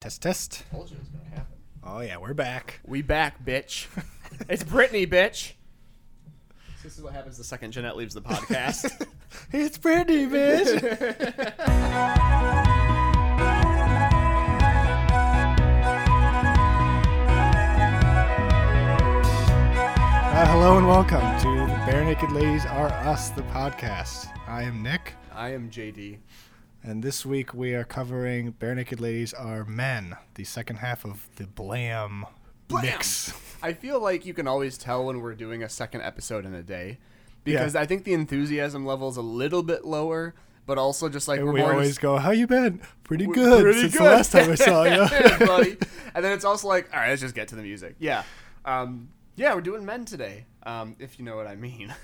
Test, test. Told you it was gonna happen. Oh yeah, we're back. We back, bitch. it's Brittany, bitch. This is what happens the second Jeanette leaves the podcast. it's Brittany, bitch. Uh, hello and welcome to the Barenaked Ladies Are Us, the podcast. I am Nick, I am JD. And this week we are covering Barenaked Ladies Are Men, the second half of the Blam, Blam! mix. I feel like you can always tell when we're doing a second episode in a day because I think the enthusiasm level is a little bit lower, but also just like we're we always just- go, "How you been? Pretty good pretty since good." the last time I saw you." And then it's also like, all right, let's just get to the music. Yeah. Um, yeah, we're doing men today, um, if you know what I mean.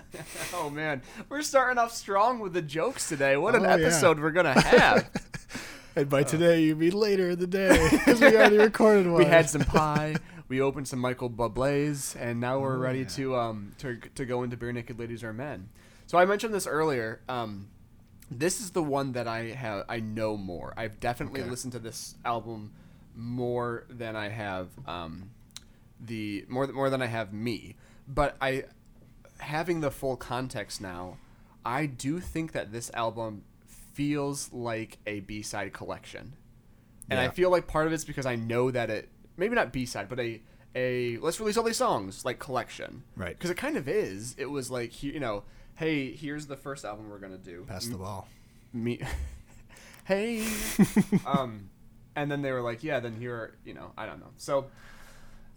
oh, man. We're starting off strong with the jokes today. What an Oh, yeah. episode we're going to have. and by today, you mean later in the day because we already recorded one. we had some pie. We opened some Michael Bublé's, and now we're Oh, ready yeah. to um to, to go into Barenaked Ladies or Men. So I mentioned this earlier. Um, this is the one that I have I know more. I've definitely Okay. listened to this album more than I have um the more more than I have me. But I having the full context now, I do think that this album feels like a B-side collection. And I feel like part of it's because I know that it maybe not B side, but a a let's release all these songs like collection, Right. Because it kind of is. It was like you know, hey, here's the first album we're gonna do. Pass the ball. Me, hey, um, and then they were like, yeah, then here, are, you know, I don't know. So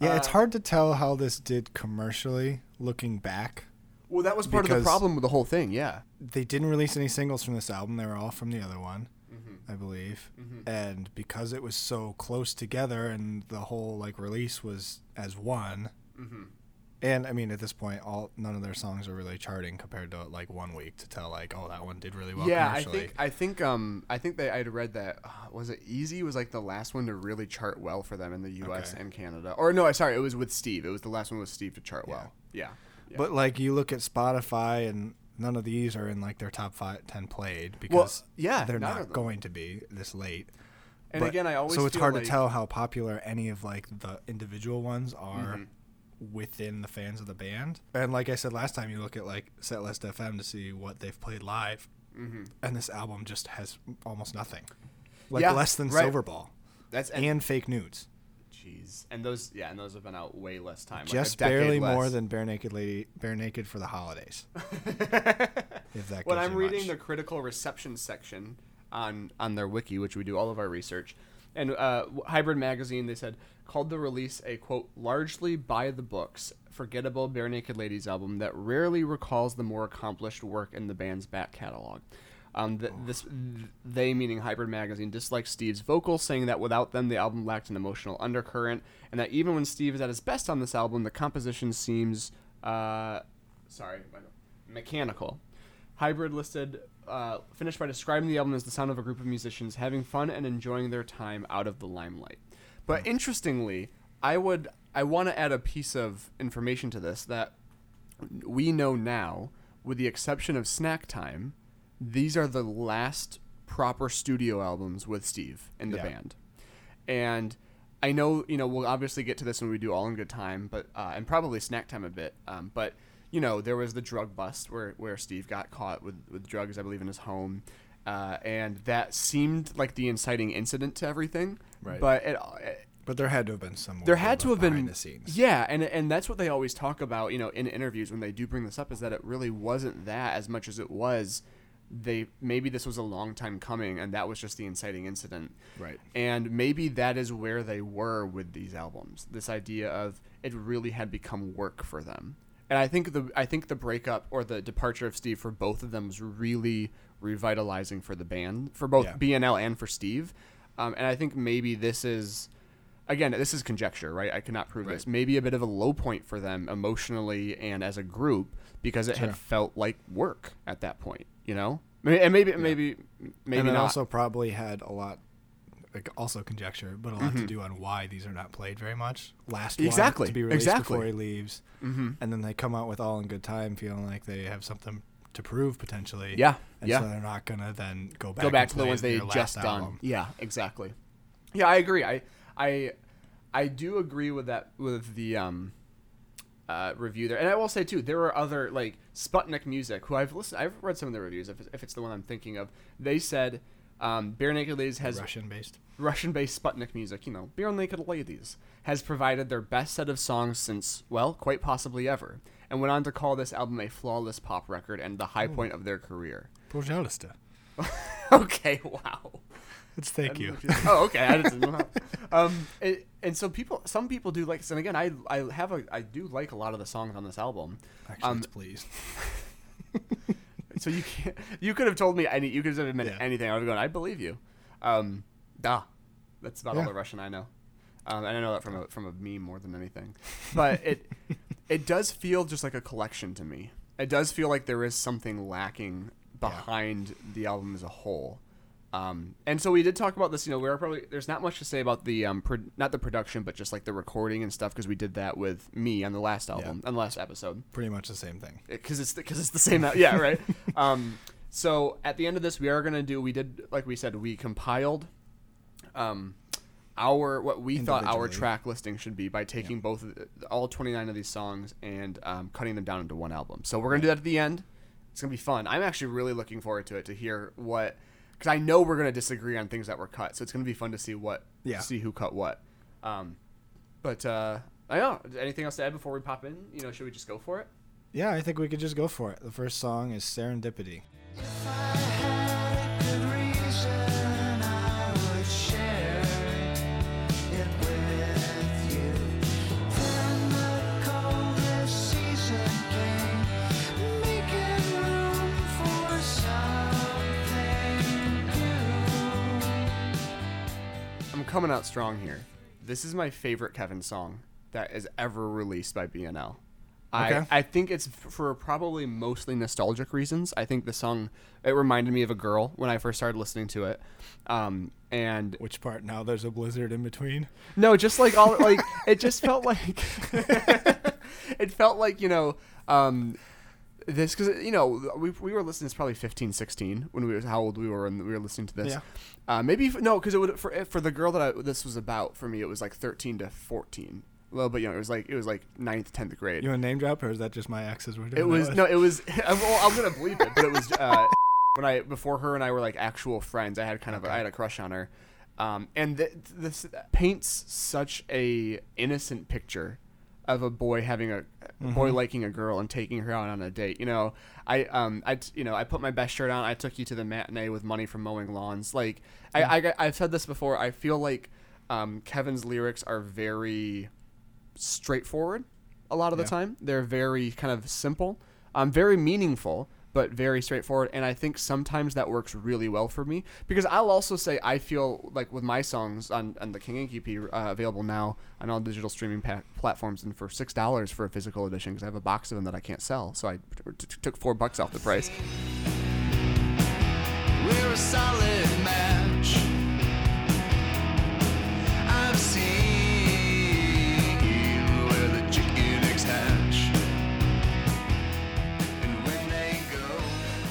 Yeah, it's uh, hard to tell how this did commercially looking back. Well, that was part of the problem with the whole thing. Yeah. They didn't release any singles from this album. They were all from the other one, Mm-hmm. I believe. And because it was so close together and the whole like release was as one. Mm-hmm. And I mean, at this point, all none of their songs are really charting compared to like one week to tell like, oh, that one did really well yeah, I think I think um I think they I'd read that uh, was it Easy was like the last one to really chart well for them in the U.S. Okay. and Canada. Or no, sorry, it was with Steve. It was the last one with Steve to chart well. Yeah. yeah. But like you look at Spotify and none of these are in like their top five, ten played because yeah, they're not going to be this late. and But- again, I always so it's hard like- to tell how popular any of like the individual ones are Mhm. Within the fans of the band. And like I said last time, you look at like Setlist FM to see what they've played live, Mhm. and this album just has almost nothing, like Yeah, less than right. Silver Ball That's and, and Fake Nudes, jeez, and those yeah, and those have been out way less time. like just decade barely more than Bare Naked Lady, Barenaked for the holidays. If that when I'm reading much. the critical reception section on on their wiki, which we do all of our research, and uh, Hybrid Magazine, they said called the release a quote largely by the books, forgettable Barenaked Ladies album that rarely recalls the more accomplished work in the band's back catalog. Um, th- this they meaning Hybrid Magazine dislikes Steve's vocals, saying that without them the album lacked an emotional undercurrent, and that even when Steve is at his best on this album, the composition seems uh, sorry mechanical. Hybrid listed uh, finished by describing the album as the sound of a group of musicians having fun and enjoying their time out of the limelight. But interestingly, I would I want to add a piece of information to this that we know now, with the exception of Snack Time, these are the last proper studio albums with Steve in the Yeah. band. And I know, you know, we'll obviously get to this when we do All in Good Time, but uh, and probably Snack Time a bit. Um, but you know, there was the drug bust where where Steve got caught with with drugs, I believe, in his home, uh, and that seemed like the inciting incident to everything. Right. But it, But there had to have been some. there had to have been the scenes. Yeah, and and that's what they always talk about, you know, in interviews when they do bring this up is that it really wasn't that as much as it was they maybe this was a long time coming and that was just the inciting incident. Right. And maybe that is where they were with these albums. This idea of it really had become work for them. And I think the I think the breakup or the departure of Steve for both of them was really revitalizing for the band, for both Yeah. BNL and for Steve. Um, and I think maybe this is again, this is conjecture, right? I cannot prove this. Maybe a bit of a low point for them emotionally and as a group because it Sure. had felt like work at that point, you know? And maybe, maybe, maybe and it not. also probably had a lot like also conjecture but a lot to do on why these are not played very much last one Mm-hmm. Exactly, to be released exactly. before he leaves Mhm. and then they come out with all in good time feeling like they have something to prove potentially Yeah, and yeah. so they're not gonna then go back Go back to the ones they their just done. album. Yeah, exactly. Yeah, I agree. I I I do agree with that with the um uh, review there, and I will say too, there are other like Sputnik Music, who I've listened, I've read some of the reviews. If it's, if it's the one I'm thinking of, they said um, Barenaked Ladies has Russian based. Russian-based Sputnik Music, you know, Barenaked Ladies, has provided their best set of songs since, well, quite possibly ever, and went on to call this album a flawless pop record and the high hmm. point of their career. Projalista. okay, wow. It's thank you. Oh, okay. I didn't know. um, and so people, some people do like this, and again, I I have a I do like a lot of the songs on this album. Actually, um, please. so you can't. You could have told me any. You could have admitted yeah. anything. I would have gone. I believe you. Um, da. That's about yeah. all the Russian I know. Um, and I know that from a from a meme more than anything. But it it does feel just like a collection to me. It does feel like there is something lacking behind the album as a whole. Um, and so we did talk about this. You know, we are probably there's not much to say about the um, pro- not the production, but just like the recording and stuff because we did that with me on the last album, on the last episode Pretty much the same thing. because it's because it's the same. Yeah, right. um, so at the end of this, we are gonna do. We did like we said, we compiled, um, our what we thought our track listing should be by taking both of the, all twenty nine of these songs and um, cutting them down into one album. So we're gonna do that at the end. It's gonna be fun. I'm actually really looking forward to it to hear what because I know we're gonna disagree on things that were cut. So it's gonna be fun to see what Yeah. see who cut what. Um, but uh, I don't know. Anything else to add before we pop in? You know, should we just go for it? Yeah, I think we could just go for it. The first song is Serendipity. Coming out strong here. This is my favorite Kevin song that is ever released by BNL. I, Okay. I think it's for probably mostly nostalgic reasons. I think the song it reminded me of a girl when I first started listening to it, um, and Which part? Now there's a blizzard in between. no, just like all like it just felt like it felt like you know um, this because you know we, we were listening. It's probably 15, 16 when we were how old we were and we were listening to this. Yeah. Uh, maybe no, because it would for for the girl that I, this was about for me, it was like thirteen to fourteen. A little bit younger. It was like it was like ninth, tenth grade. You want to name drop, or is that just my exes? We're doing It was no, it was. Well, I'm gonna bleep it, but it was uh, when I before her and I were like actual friends. I had kind of I had a crush on her, um, and th- this paints such a innocent picture of a boy having a, a Mm-hmm. boy liking a girl and taking her out on a date. You know, I um I you know I put my best shirt on. I took you to the matinee with money from mowing lawns. Like I, I I've said this before. I feel like um, Kevin's lyrics are very straightforward a lot of the time. They're very kind of simple, um, very meaningful, but very straightforward. And I think sometimes that works really well for me because I'll also say I feel like with my songs on, on the King Ink EP uh, available now on all digital streaming pa- platforms and for six dollars for a physical edition because I have a box of them that I can't sell, so I t- t- took four bucks off the price. We're a solid match.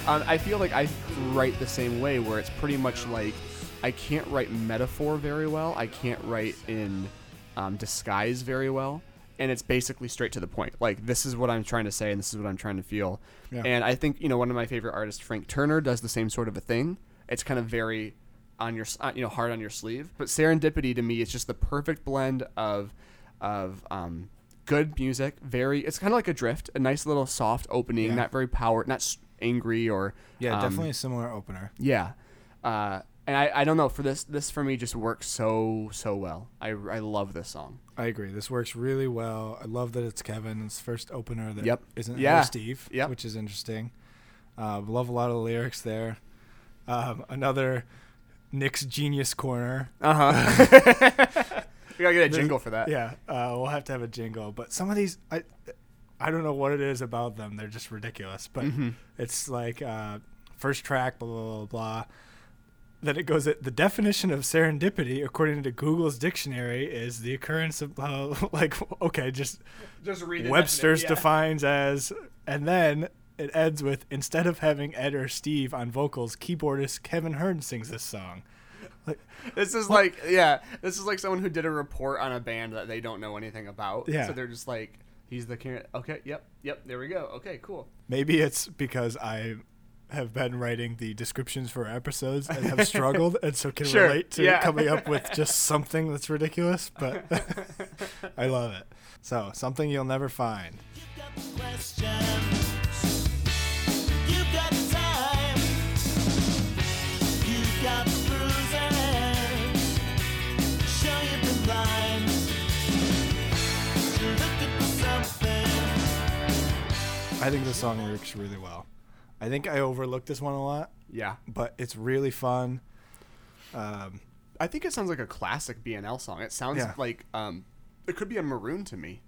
Um, I feel like I write the same way, where it's pretty much like I can't write metaphor very well. I can't write in um, disguise very well, and it's basically straight to the point. Like this is what I'm trying to say, and this is what I'm trying to feel. Yeah. And I think you know one of my favorite artists, Frank Turner, does the same sort of a thing. It's kind of very on your uh, you know hard on your sleeve, but Serendipity to me is just the perfect blend of of um, good music. Very, it's kind of like a drift, a nice little soft opening, Yeah. not very power, not angry or yeah, um, definitely a similar opener. yeah. Uh, and I, I don't know for this this for me just works so so well. I, I love this song. I agree. This works really well. I love that it's Kevin's first opener that Yep. not Yeah. Steve, Yep. which is interesting. Uh, love a lot of the lyrics there. Um, another Nick's genius corner. Uh huh. we gotta get a jingle for that. Yeah, uh, we'll have to have a jingle. But some of these, I, I don't know what it is about them. They're just ridiculous. But Mm-hmm. it's like uh, first track, blah blah blah blah. Then it goes. The definition of serendipity, according to Google's dictionary, is the occurrence of uh, like okay, just Just read Webster's definition, defines as, and then it ends with instead of having Ed or Steve on vocals, keyboardist Kevin Hearn sings this song. Like, This is like, yeah, this is like someone who did a report on a band that they don't know anything about. Yeah. So they're just like, he's the king. Okay, yep, yep, there we go. Okay, cool. maybe it's because I have been writing the descriptions for episodes and have struggled, and so can Sure, relate to yeah. coming up with just something that's ridiculous. But I love it. So something you'll never find. I think the song works really well. I think I overlooked this one a lot, Yeah. but it's really fun. Um, I think it sounds like a classic BNL song. It sounds Yeah. like um, it could be a Maroon to me.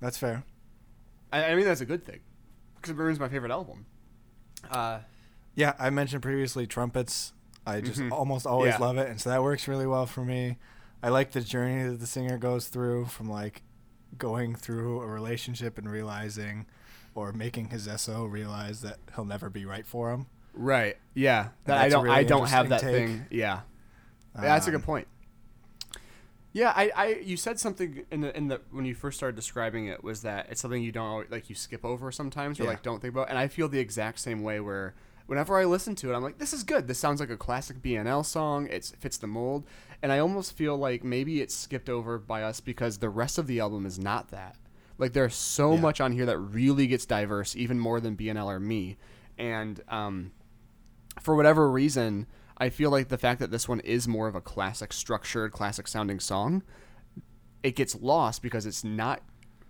that's fair. I, I mean, that's a good thing because Maroon's my favorite album. Uh, Yeah, I mentioned previously trumpets. I just Mhm. almost always Yeah. love it, and so that works really well for me. I like the journey that the singer goes through from like going through a relationship and realizing, or making his SO realize that he'll never be right for him. right. Yeah. That I don't. I don't have that interesting thing. Yeah. Yeah, that's a Um, good point. Yeah, I, I you said something in the in the when you first started describing it was that it's something you don't like you skip over sometimes or Yeah. like don't think about and I feel the exact same way where whenever I listen to it I'm like this is good this sounds like a classic BNL song it fits the mold and I almost feel like maybe it's skipped over by us because the rest of the album is not that like there's so Yeah. much on here that really gets diverse even more than BNL or me and um for whatever reason, I feel like the fact that this one is more of a classic structured, classic sounding song, it gets lost because it's not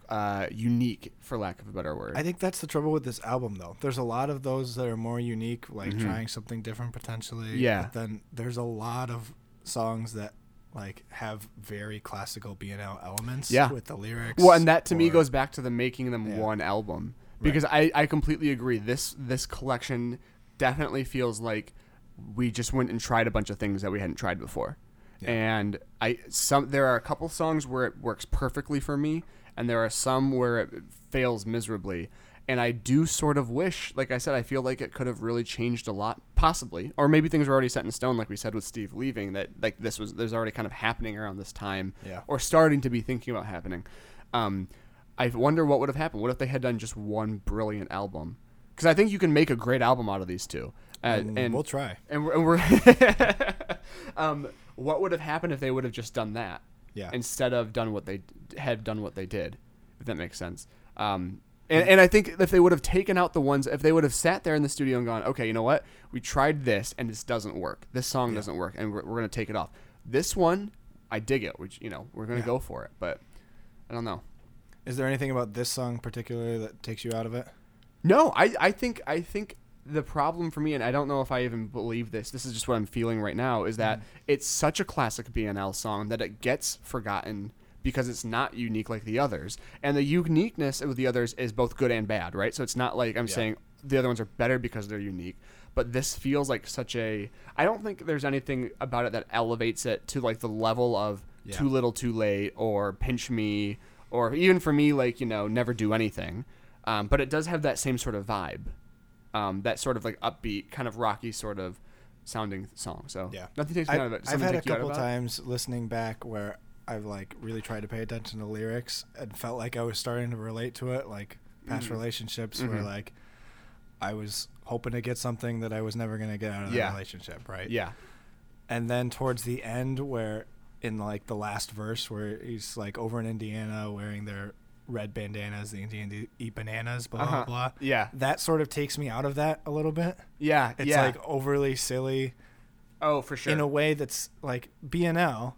uh, unique, for lack of a better word. I think that's the trouble with this album, though. There's a lot of those that are more unique, like trying something different potentially. Mm-hmm. Yeah. But then there's a lot of songs that like have very classical BNL elements Yeah. with the lyrics. well, and that to me goes back to the making them Yeah. one album because I, I completely agree. This this collection definitely feels like we just went and tried a bunch of things that we hadn't tried before. Yeah. And I some there are a couple songs where it works perfectly for me, and there are some where it fails miserably. And I do sort of wish, like I said, I feel like it could have really changed a lot, possibly, or maybe things were already set in stone, like we said with Steve leaving. That like this was there's already kind of happening around this time, Yeah. or starting to be thinking about happening. Um, I wonder what would have happened. What if they had done just one brilliant album? Because I think you can make a great album out of these two. Uh, and, and we'll try. and we're, and we're um, what would have happened if they would have just done that Yeah. instead of done what they had done what they did if that makes sense um, and, and I think if they would have taken out the ones if they would have sat there in the studio and gone okay you know what we tried this and this doesn't work this song Yeah. doesn't work and we're, we're gonna take it off this one I dig it which you know we're gonna Yeah. go for it but I don't know Is there anything about this song particularly that takes you out of it? No, I, I think I think the problem for me, and I don't know if I even believe this. This is just what I'm feeling right now. Is that mm. it's such a classic BNL song that it gets forgotten because it's not unique like the others, and the uniqueness of the others is both good and bad, right? So it's not like I'm Yeah. saying the other ones are better because they're unique, but this feels like such a. I don't think there's anything about it that elevates it to like the level of Yeah. too little, too late, or pinch me, or even for me, like you know, never do anything. Um, but it does have that same sort of vibe, um, that sort of like upbeat, kind of rocky sort of sounding song. So Yeah. nothing takes me out of it. I've had a take you out couple of times listening back where I've like really tried to pay attention to lyrics and felt like I was starting to relate to it, like past Mm-hmm. relationships where Mhm. like I was hoping to get something that I was never gonna get out of Yeah. that relationship, right? Yeah, And then towards the end, where in like the last verse, where he's like over in Indiana wearing their red bandanas, the Indians eat bananas, blah Uh-huh. blah blah. yeah, That sort of takes me out of that a little bit. yeah. It's yeah. like overly silly oh, for sure. in a way that's like BNL,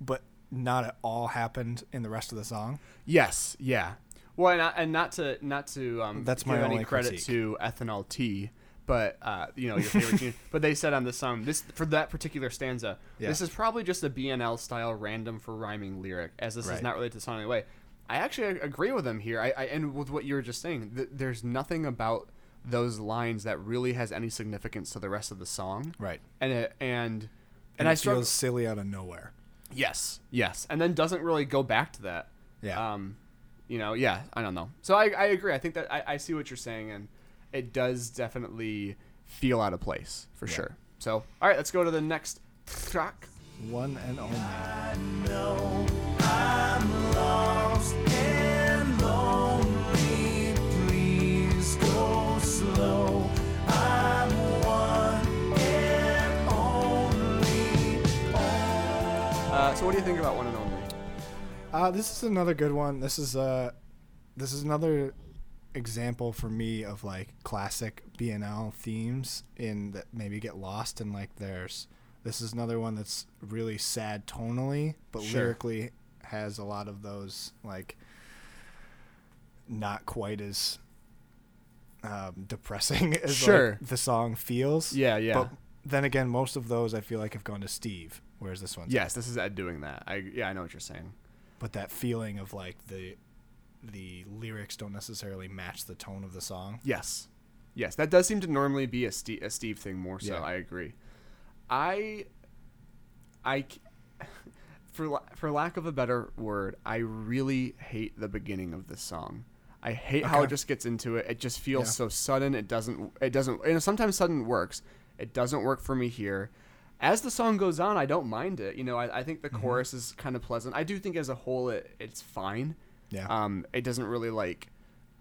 but not at all happened in the rest of the song. yes, yeah. Well, and, I- and not to not to um, That's give my any only credit critique. to Ethanol T, but uh, you know your favorite tune. But they said on this song, this for that particular stanza, Yeah. this is probably just a BNL style random for rhyming lyric, as this is not related to the song in any way. I actually agree with them here. I, I and with what you were just saying, th- there's nothing about those lines that really has any significance to the rest of the song, Right. and it, and And, and I it struggle. feels silly out of nowhere. Yes, yes, and then doesn't really go back to that. Yeah. Um, you know, yeah, I don't know. So I, I agree. I think that I, I see what you're saying, and it does definitely feel out of place for Yeah. sure. So all right, let's go to the next track. One and only. know Uh, so what do you think about one and only? Uh, this is another good one. This is uh, this is another example for me of like classic BNL themes in that maybe get lost in like there's. This is another one that's really sad tonally, but Sure. lyrically has a lot of those like not quite as um, depressing as Sure. like, the song feels. Yeah, yeah. But then again, most of those I feel like have gone to Steve, whereas this one's Yes, this is Ed doing that. I yeah, I know what you're saying. but that feeling of like the the lyrics don't necessarily match the tone of the song. Yes, yes, that does seem to normally be a Steve, a Steve thing more so. Yeah. I agree. I, I, for for lack of a better word, I really hate the beginning of this song. I hate how it just gets into it. It just feels Yeah. so sudden. It doesn't. It doesn't. You know, sometimes sudden works. It doesn't work for me here. As the song goes on, I don't mind it. You know, I, I think the Mm-hmm. chorus is kind of pleasant. I do think as a whole, it, it's fine. Yeah. Um, it doesn't really like.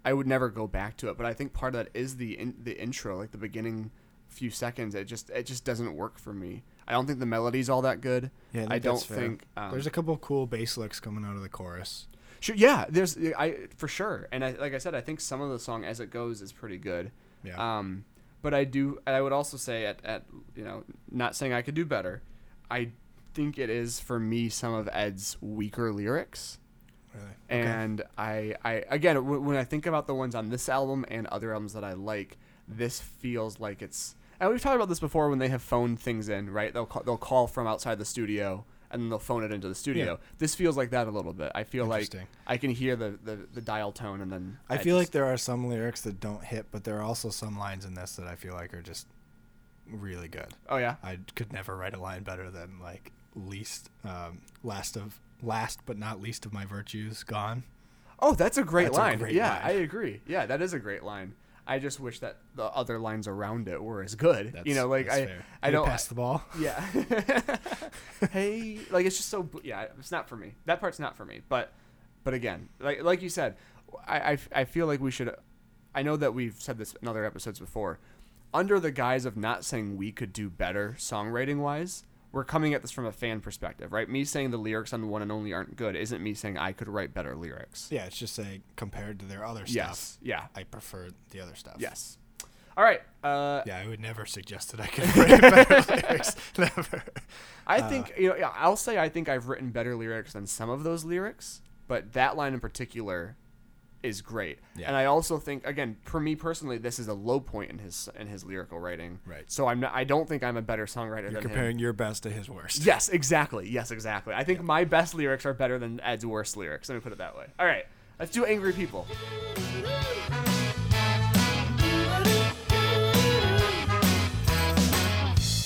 I would never go back to it, but I think part of that is the in, the intro, like the beginning few seconds. It just it just doesn't work for me. I don't think the melody's all that good. yeah, I, don't that's fair. think um, there's a couple of cool bass licks coming out of the chorus. Sure, yeah, there's I for sure, and I, like I said, I think some of the song as it goes is pretty good. Yeah. Um, but I do, I would also say at, at you know, not saying I could do better. I think it is for me some of Ed's weaker lyrics, Really. and I, I again w- when I think about the ones on this album and other albums that I like, this feels like it's. And we've talked about this before when they have phoned things in, right? They'll call, they'll call from outside the studio and then they'll phone it into the studio. This feels like that a little bit. I feel like I can hear the, the, the dial tone and then I feel just- like there are some lyrics that don't hit, but there are also some lines in this that I feel like are just really good. Oh yeah. I could never write a line better than like least um, last of last but not least of my virtues gone. Oh, that's a great That's a line. great yeah, line. I agree. Yeah, that is a great line. I just wish that the other lines around it were as good. That's, you know, like I, fair. I Hey, don't. pass the ball. Yeah. hey, like it's just so. Yeah, it's not for me. That part's not for me. But, but again, like like you said, I I, I feel like we should. I know that we've said this in other episodes before. Under the guise of not saying we could do better songwriting wise, we're coming at this from a fan perspective, right? Me saying the lyrics on One and Only aren't good isn't me saying I could write better lyrics. Yeah, it's just saying compared to their other stuff, Yes. Yeah. I prefer the other stuff. Yes. All right. Uh, Yeah, I would never suggest that I could write better lyrics. Never. I Uh, think you know. Yeah, I'll say I think I've written better lyrics than some of those lyrics, but that line in particular is great. Yeah. And I also think, again, for me personally, this is a low point in his in his lyrical writing. Right. So I'm not. I don't think I'm a better songwriter You're than comparing him. your best to his worst. Yes, exactly. Yes, exactly. I think my best lyrics are better than Ed's worst lyrics. Let me put it that way. All right. Let's do angry people.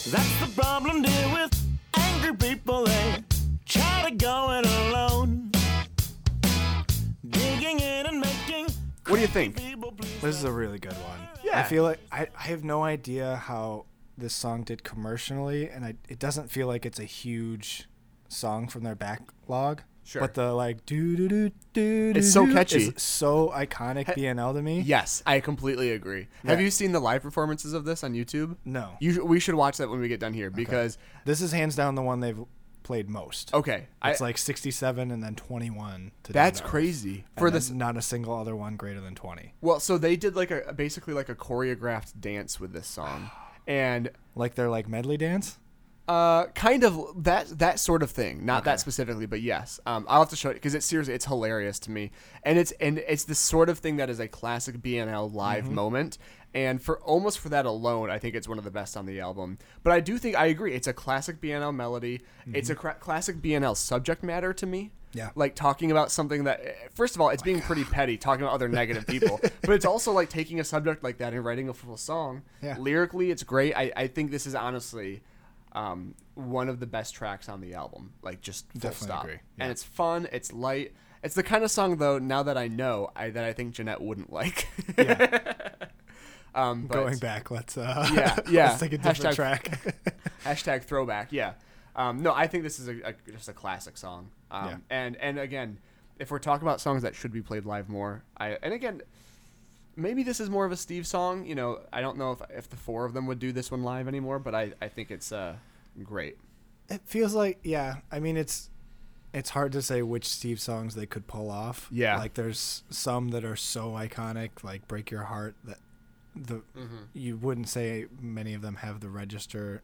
That's the problem, deal with angry people. They try to go it alone. Digging in and making What do you think? This is a really good one. Yeah. I feel like I, I have no idea how this song did commercially, and I, it doesn't feel like it's a huge song from their backlog. Sure. But the like do do do do It's so catchy. so iconic BNL to me. Yes, I completely agree. Have you seen the live performances of this on YouTube? No. You we should watch that when we get done here because This is hands down the one they've played most. okay, It's I, like 67 and then 21 to that's crazy And for this. not a single other one greater than 20. Well, so they did like a basically like a choreographed dance with this song, and Like their like medley dance? Uh, kind of that that sort of thing. Not that specifically, but yes. Um, I'll have to show it because it's seriously it's hilarious to me, and it's and it's the sort of thing that is a classic BNL live Mm-hmm. moment. And for almost for that alone, I think it's one of the best on the album. But I do think I agree. It's a classic BNL melody. It's a cra- classic BNL subject matter to me. Mm-hmm. Yeah. Like talking about something that, first of all, it's being pretty petty, talking about other negative people. But it's also like taking a subject like that and writing a full song. Yeah. Lyrically, it's great. I, I think this is honestly um, one of the best tracks on the album. Like just full Definitely stop. agree. And it's fun. It's light. It's the kind of song though. Now that I know, I that I think Jeanette wouldn't like. Yeah. um, but, Going back, let's uh Yeah, yeah. let's take a different Hashtag- track. Hashtag throwback. Yeah. Um, no, I think this is a, a, just a classic song. Um, Yeah. And and again, if we're talking about songs that should be played live more, I and again, maybe this is more of a Steve song. You know, I don't know if if the four of them would do this one live anymore, but I I think it's uh great. It feels like yeah. I mean, it's it's hard to say which Steve songs they could pull off. Yeah. like there's some that are so iconic, like "Break Your Heart," that the Mm-hmm. you wouldn't say many of them have the register,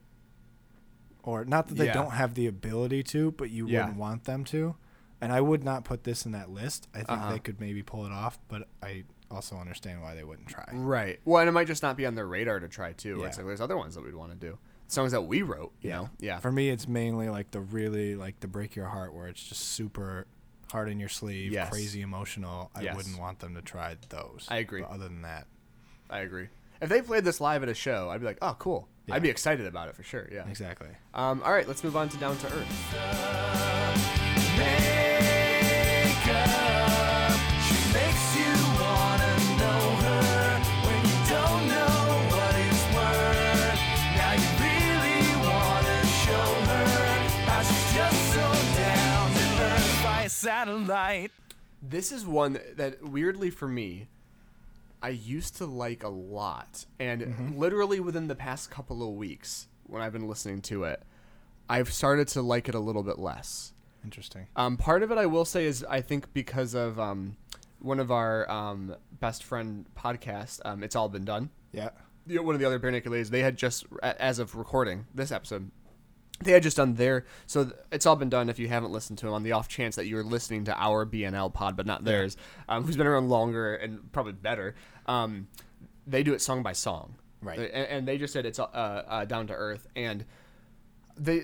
or not that they Yeah. don't have the ability to, but you Yeah. wouldn't want them to. And I would not put this in that list. I think Uh-huh. they could maybe pull it off, but I also understand why they wouldn't try. Right. Well, and it might just not be on their radar to try too. Yeah. It's like there's other ones that we'd want to do. Songs that we wrote. You know. Yeah. For me, it's mainly like the really like the break your heart, where it's just super hard in your sleeve, Yes. crazy emotional. I Yes. wouldn't want them to try those. I agree. But other than that, I agree. If they played this live at a show, I'd be like, oh, cool. Yeah. I'd be excited about it for sure. Yeah. exactly. Um, all right, let's move on to Down to Earth. Satellite. This is one that weirdly for me, I used to like a lot, and Mm-hmm. literally within the past couple of weeks, when I've been listening to it, I've started to like it a little bit less. Interesting. Um, part of it, I will say, is I think because of um, one of our um, best friend podcasts, um, "It's All Been Done." Yeah. the- one of the other bare naked ladies, they had just, as of recording this episode, they had just done their. So th- it's all been done. If you haven't listened to them, on the off chance that you're listening to our BNL pod, but not theirs, um, who's been around longer and probably better, um, they do it song by song, Right. And, and they just said it's uh, uh, down to earth, and they.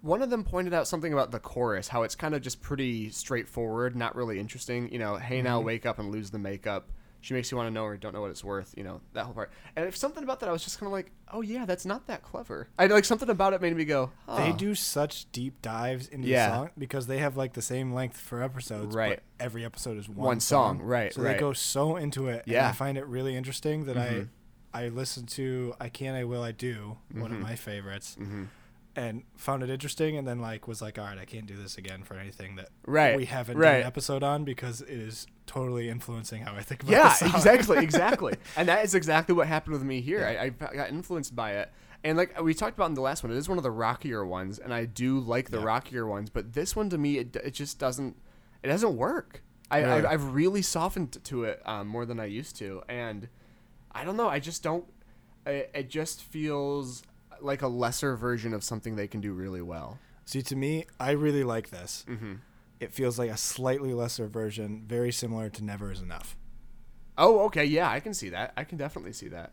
One of them pointed out something about the chorus, how it's kind of just pretty straightforward, not really interesting. You know, hey now, wake up and lose the makeup. She makes you want to know or don't know what it's worth. You know that whole part. And if something about that, I was just kind of like, oh yeah, that's not that clever. I like something about it made me go, They do such deep dives into Yeah. the song because they have like the same length for episodes. Right. But every episode is one, One song, right, So right. they go so into it. And Yeah. I find it really interesting that Mhm. I I listened to I Can I Will I Do, one of Mhm. my favorites. Mhm. And found it interesting, and then like was like, all right, I can't do this again for anything that Right, we haven't right. done an episode on because it is totally influencing how I think about it. Yeah, exactly, exactly. and that is exactly what happened with me here. I, I got influenced by it. And like we talked about in the last one, it is one of the rockier ones, and I do like the Yeah. rockier ones. But this one to me, it, it just doesn't, it doesn't work. I, Really? I've, I've really softened to it um, more than I used to, and I don't know. I just don't. It, it just feels like a lesser version of something they can do really well. See, to me, I really like this. Mm-hmm. It feels like a slightly lesser version, very similar to Never Is Enough. Oh, okay, yeah, I can see that. I can definitely see that.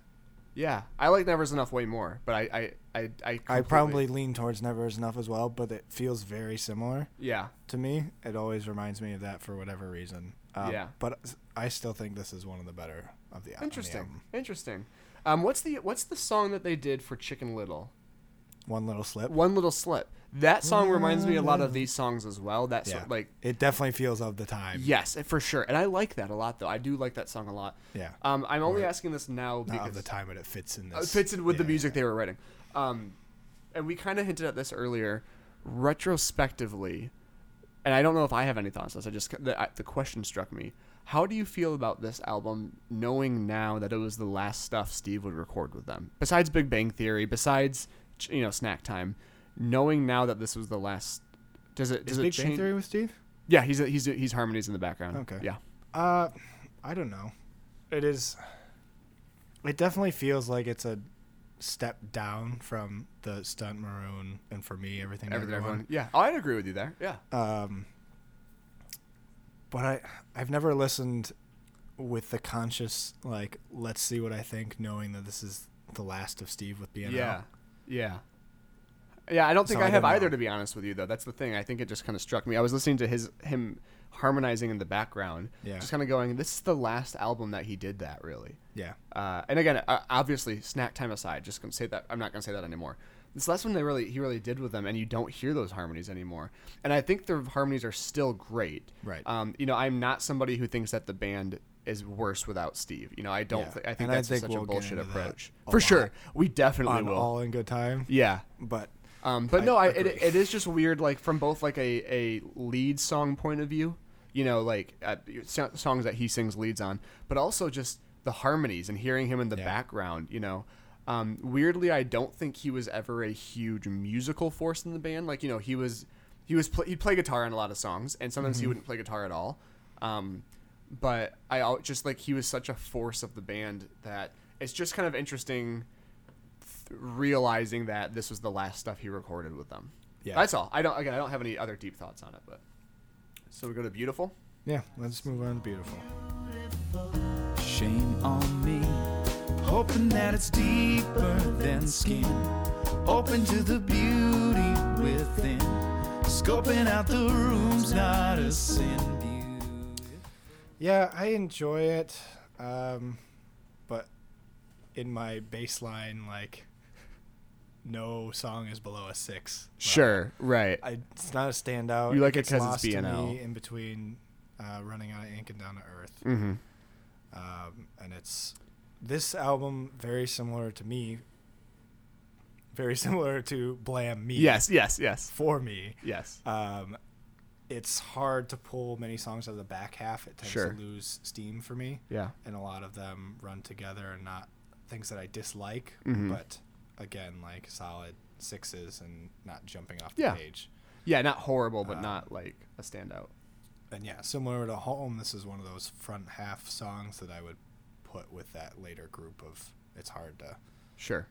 Yeah, I like Never Is Enough way more, but I, I, I, I, I probably lean towards Never Is Enough as well, but it feels very similar yeah, to me. It always reminds me of that for whatever reason. Um, Yeah. But I still think this is one of the better of the, the interesting, album. interesting. Um, what's the what's the song that they did for Chicken Little? One Little Slip. One Little Slip. That song reminds me a lot of these songs as well. That Yeah. sort like It definitely feels of the time. yes, for sure, and I like that a lot though. I do like that song a lot. Yeah. Um, I'm only Or- asking this now Not because of the time, but it fits in Uh, this. It fits in with the music yeah. they were writing. Um, and we kind of hinted at this earlier. Retrospectively, and I don't know if I have any thoughts on this. I just the, I, the question struck me. How do you feel about this album, knowing now that it was the last stuff Steve would record with them? Besides Big Bang Theory, besides you know Snack Time, knowing now that this was the last, does it does Is it Big change? Bang Theory with Steve? Yeah, he's a, he's a, he's harmonies in the background. Okay. Yeah. Uh, I don't know. It is. It definitely feels like it's a step down from the stunt maroon, and for me, everything. Everything, everyone. everyone. Yeah. Oh, I'd agree with you there. Yeah. Um, but I I've never listened with the conscious like let's see what I think, knowing that this is the last of Steve with BNL. Yeah. Yeah. Yeah, I don't think So I, I have either to be honest with you though. That's the thing. I think it just kind of struck me. I was listening to his him harmonizing in the background. Yeah. Just kind of going, this is the last album that he did that really. yeah, Uh, and again, uh, obviously, snack time aside, just gonna say that I'm not gonna say that anymore. This last one they really he really did with them, and you don't hear those harmonies anymore. And I think their harmonies are still great. Right. Um, you know, I'm not somebody who thinks that the band is worse without Steve. You know, I don't. Yeah. Thi- I think And I that's think such we'll a bullshit approach. a For lot sure, we definitely on will. all in good time. yeah. But Um, but I no, I, it, it is just weird, like from both like a, a lead song point of view, you know, like uh, songs that he sings leads on, but also just the harmonies and hearing him in the Yeah. background, you know. Um, weirdly, I don't think he was ever a huge musical force in the band. Like you know, he was he was pl- he'd play guitar on a lot of songs, and sometimes Mm-hmm. he wouldn't play guitar at all. Um, but I just like he was such a force of the band that it's just kind of interesting realizing that this was the last stuff he recorded with them. Yeah. That's all. I don't again I don't have any other deep thoughts on it, but so we go to beautiful. yeah, let's move on to beautiful. Shame on me, hoping that it's deeper than skin. Open to the beauty within, scoping out the rooms, not a sin. Yeah, I enjoy it, um, but in my baseline, like, no song is below a six. Sure, right. I, it's not a standout. You like it because it's lost to BNL. me In between uh, running out of ink and down to earth, mm-hmm. um, and it's this album very similar to me. Very similar to Blam Me. Yes, yes, yes, For me, yes. um, it's hard to pull many songs out of the back half. It tends Sure. to lose steam for me, Yeah. and a lot of them run together and not things that I dislike, Mhm. but again, like solid sixes and not jumping off the Yeah. page. Yeah, not horrible, but Um, not like a standout. And yeah, similar to Home, this is one of those front half songs that I would put with that later group of. It's hard to Sure.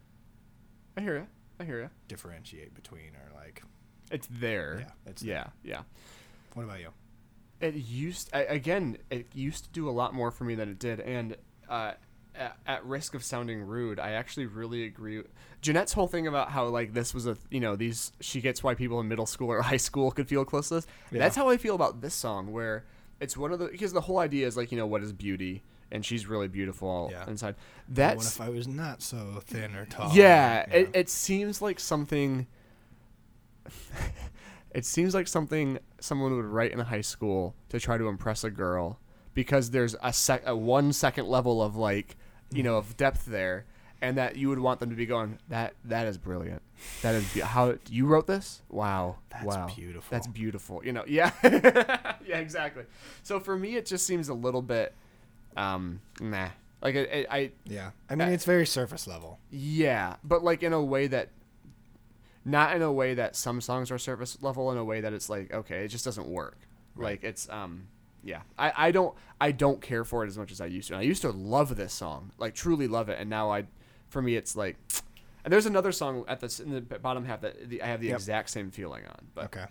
I hear you. I hear you. differentiate between or like. It's there. Yeah, it's yeah, yeah. What about you? It used I, again. It used to do a lot more for me than it did, and uh, at, at risk of sounding rude, I actually really agree. Jeanette's whole thing about how like this was a you know these she gets why people in middle school or high school could feel close to this. Yeah. That's how I feel about this song, where it's one of the because the whole idea is like you know what is beauty, and she's really beautiful Yeah. inside. what if I was not so thin or tall? yeah, It, it seems like something. it seems like something someone would write in high school to try to impress a girl because there's a sec a one second level of like you know of mm. depth there and that you would want them to be going that that is brilliant that is be- how you wrote this wow That's wow beautiful. that's beautiful you know yeah yeah exactly so for me it just seems a little bit um nah like it, it, i yeah. I mean, Uh, it's very surface level. yeah, but like in a way that, not in a way that some songs are surface level. In a way that it's like okay, it just doesn't work. Like it's um, yeah. I I don't I don't care for it as much as I used to. And I used to love this song, like truly love it, and now I, for me, it's like, and there's another song at the in the bottom half that the, I have the Yep. exact same feeling on. But Okay.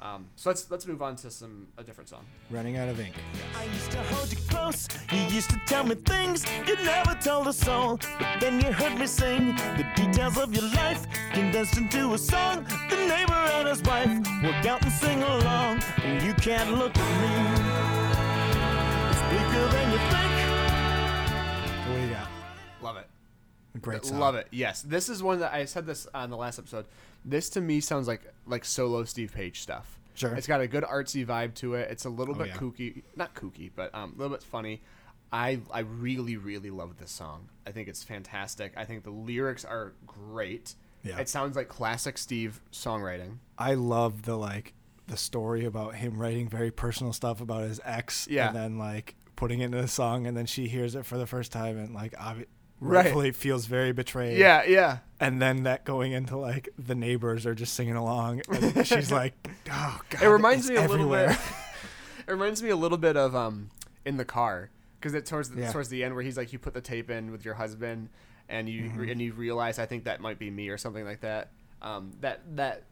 Um, so let's let's move on to some a different song. Running out of ink. I used to hold you close. You used to tell me things you never told a soul. But then you heard me sing the details of your life, condensed into a song. The neighbor and his wife work out and sing along. And you can't look at me. It's bleaker than you think. What do you got? Love it. Great song. Love it. Yes, this is one that I said this on the last episode. This to me sounds like like solo Steve Page stuff. Sure. It's got a good artsy vibe to it. It's a little Oh, bit yeah. kooky, not kooky, but um, a little bit funny. I I really really love this song. I think it's fantastic. I think the lyrics are great. Yeah. It sounds like classic Steve songwriting. I love the like the story about him writing very personal stuff about his ex, Yeah. and then like putting it in a song, and then she hears it for the first time, and like obvi- Right. rightfully feels very betrayed. Yeah, yeah. and then that going into like the neighbors are just singing along, and she's like, "Oh God!" it reminds me a little bit. it reminds me a little bit of um in the car because it towards the, Yeah. towards the end where he's like you put the tape in with your husband and you Mm-hmm. and you realize I think that might be me or something like that. Um, that that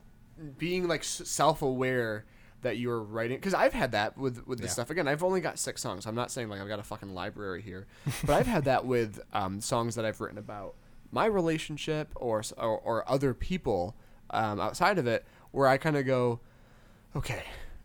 being like self aware that you're writing because I've had that with with this Yeah. stuff again. I've only got six songs. I'm not saying like I've got a fucking library here, but I've had that with um, songs that I've written about my relationship or or, or other people um, outside of it, where I kind of go, okay,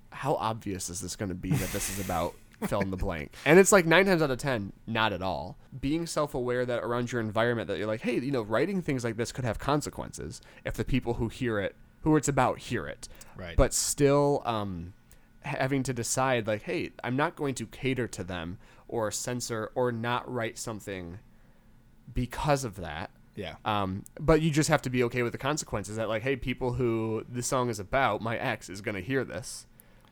how obvious is this going to be that this is about fill in the blank? And it's like nine times out of ten, not at all. Being self aware that around your environment that you're like, hey, you know, writing things like this could have consequences if the people who hear it, who it's about, hear it. Right. But still, um, having to decide like, hey, I'm not going to cater to them or censor or not write something because of that. Yeah. Um, but you just have to be okay with the consequences. That like, hey, people who this song is about, my ex is gonna hear this,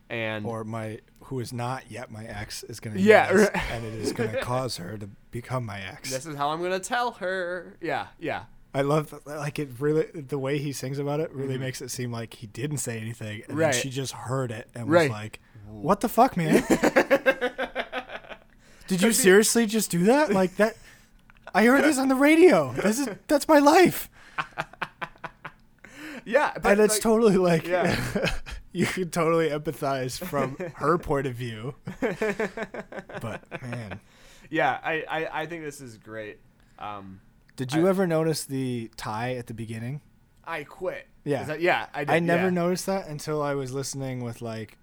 and or my who is not yet my ex is gonna Yeah, hear this, right. and it is gonna cause her to become my ex. this is how I'm gonna tell her. Yeah, yeah, I love like it really the way he sings about it really makes it seem like he didn't say anything and Mm-hmm. Right. then she just heard it and Right. was like, "What the fuck, man? Did you seriously just do that? Like that? I heard this on the radio. This is that's my life." yeah. But and it's like- totally like Yeah. you can totally empathize from her point of view. but man, yeah. I, I I think this is great. Um, did you I- ever notice the tie at the beginning? I quit. Yeah. That, yeah. I did, I never yeah. noticed that until I was listening with like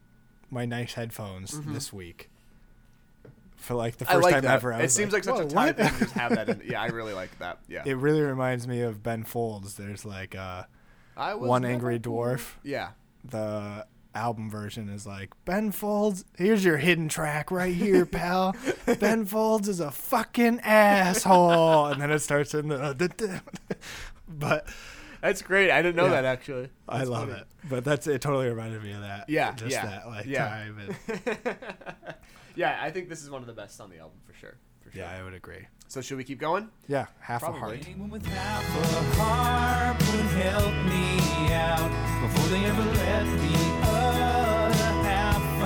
my nice headphones Mm-hmm. this week. For like the first like time that. ever, I it seems like, such a what?" thing to just have that. In, yeah, I really like that. Yeah. it really reminds me of Ben Folds. There's like uh, one angry dwarf. Yeah. The album version is like Ben Folds. Here's your hidden track right here, pal. ben Folds is a fucking asshole, and then it starts in the. Uh, but That's great. I didn't know Yeah. that actually. I love funny. it. But that's it. Totally reminded me of that. Yeah, just yeah, that like yeah. time. And, Yeah, I think this is one of the best on the album for sure. For sure. yeah, I would agree. So should we keep going? Yeah, half Probably. a heart. Anyone with half a heart would help me out before they ever let the other half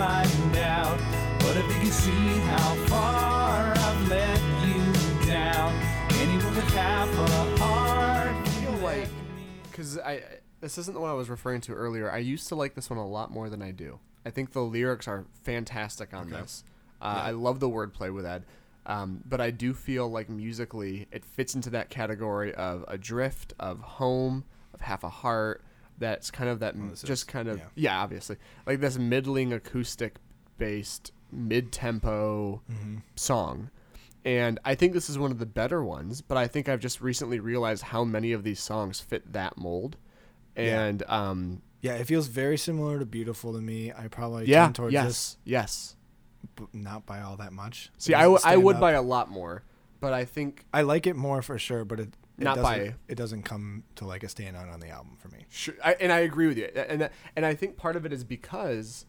find out. But if you can see how far I've let you down, anyone with half a heart. I feel like because I I- this isn't the one I was referring to earlier. I used to like this one a lot more than I do. I think the lyrics are fantastic on this. Uh, I love the wordplay with Ed, um, but I do feel like musically it fits into that category of adrift, of home, of half a heart. That's kind of that m this just is- kind of yeah. yeah. obviously like this middling acoustic based mid tempo Mm-hmm. song. And I think this is one of the better ones, but I think I've just recently realized how many of these songs fit that mold. Yeah. And um Yeah, it feels very similar to "Beautiful" to me. I probably yeah, tend towards yes, this, yes. but not by all that much. See, I, w- I would up. buy a lot more, but I think I like it more for sure, but it, it Not by- it doesn't come to like a standout on the album for me. Sure, I, and I agree with you, and that- and I think part of it is because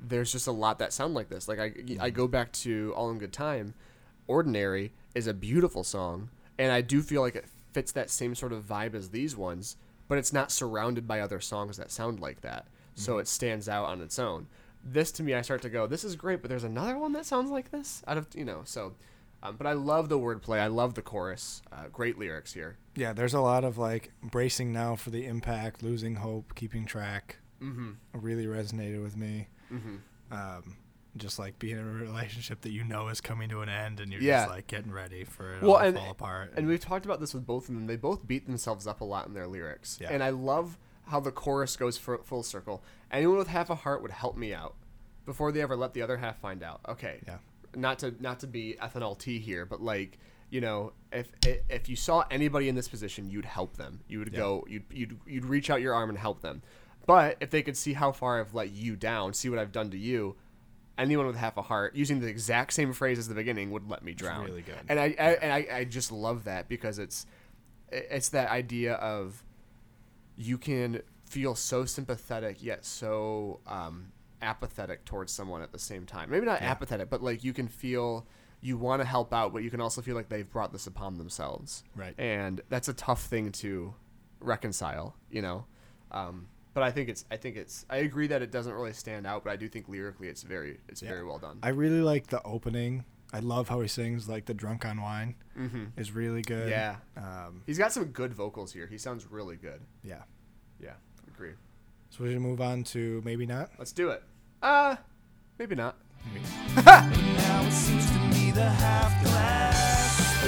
there's just a lot that sound like this. Like I, I mm-hmm. go back to All in Good Time. Ordinary is a beautiful song, and I do feel like it fits that same sort of vibe as these ones, but it's not surrounded by other songs that sound like that, so mm-hmm. it stands out on its own. This to me, I start to go, this is great, but there's another one that sounds like this out of you know. So, um, but I love the wordplay. I love the chorus. Uh, great lyrics here. Yeah, there's a lot of like bracing now for the impact, losing hope, keeping track. Mm-hmm. Really resonated with me. Mm-hmm. Um, just like being in a relationship that you know is coming to an end, and you're Yeah. just like getting ready for it Well, all and- to fall apart. And we've talked about this with both of them. They both beat themselves up a lot in their lyrics. Yeah. And I love how the chorus goes for full circle. Anyone with half a heart would help me out before they ever let the other half find out. Okay. Yeah. Not to not to be ethanol T here, but like you know, if if you saw anybody in this position, you'd help them. You would Yeah. go, you'd, you'd you'd reach out your arm and help them. But if they could see how far I've let you down, see what I've done to you, anyone with half a heart, using the exact same phrase as the beginning, would let me drown. really good. And I, I and I, I just love that because it's it's that idea of you can feel so sympathetic yet so um, apathetic towards someone at the same time. Maybe not Yeah. apathetic, but like you can feel you want to help out, but you can also feel like they've brought this upon themselves. Right. And that's a tough thing to reconcile, you know. Um, but I think it's I think it's I agree that it doesn't really stand out, but I do think lyrically it's very it's Yeah. very well done. I really like the opening. I love how he sings like the drunk on wine mm-hmm. is really good. Yeah. Um, He's got some good vocals here. He sounds really good. yeah. Yeah, agree. So we should move on to maybe not. Let's do it. Uh, maybe not. Now it seems to me the half glass.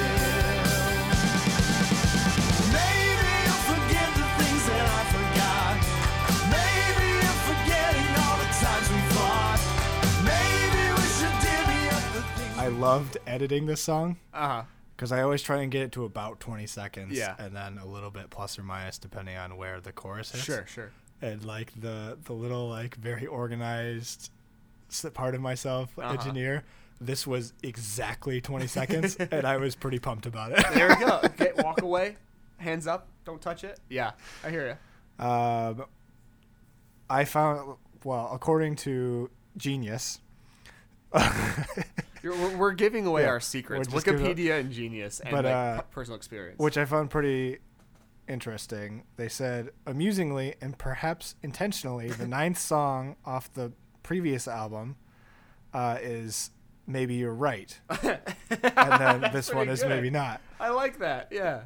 Maybe you'll forget the things that I forgot. Maybe you're forgetting all the times we fought. Maybe we should divvy up the things. I loved editing this song Uh huh. because I always try and get it to about 20 seconds. Yeah. And then a little bit plus or minus depending on where the chorus is. Sure, sure. And like the the little like very organized part of myself, Uh-huh. engineer, this was exactly 20 seconds, and I was pretty pumped about it. There we go. Okay, walk away. Hands up. Don't touch it. Yeah, I hear you. Um, I found, well, according to Genius, You're, we're, giving away Yeah, our secrets. we're just giving- Wikipedia and Genius and But, uh, per- personal experience. which I found pretty interesting. They said, amusingly and perhaps intentionally, the ninth song off the previous album uh, is Maybe You're Right. and then this one is good. Maybe Not. I like that. Yeah.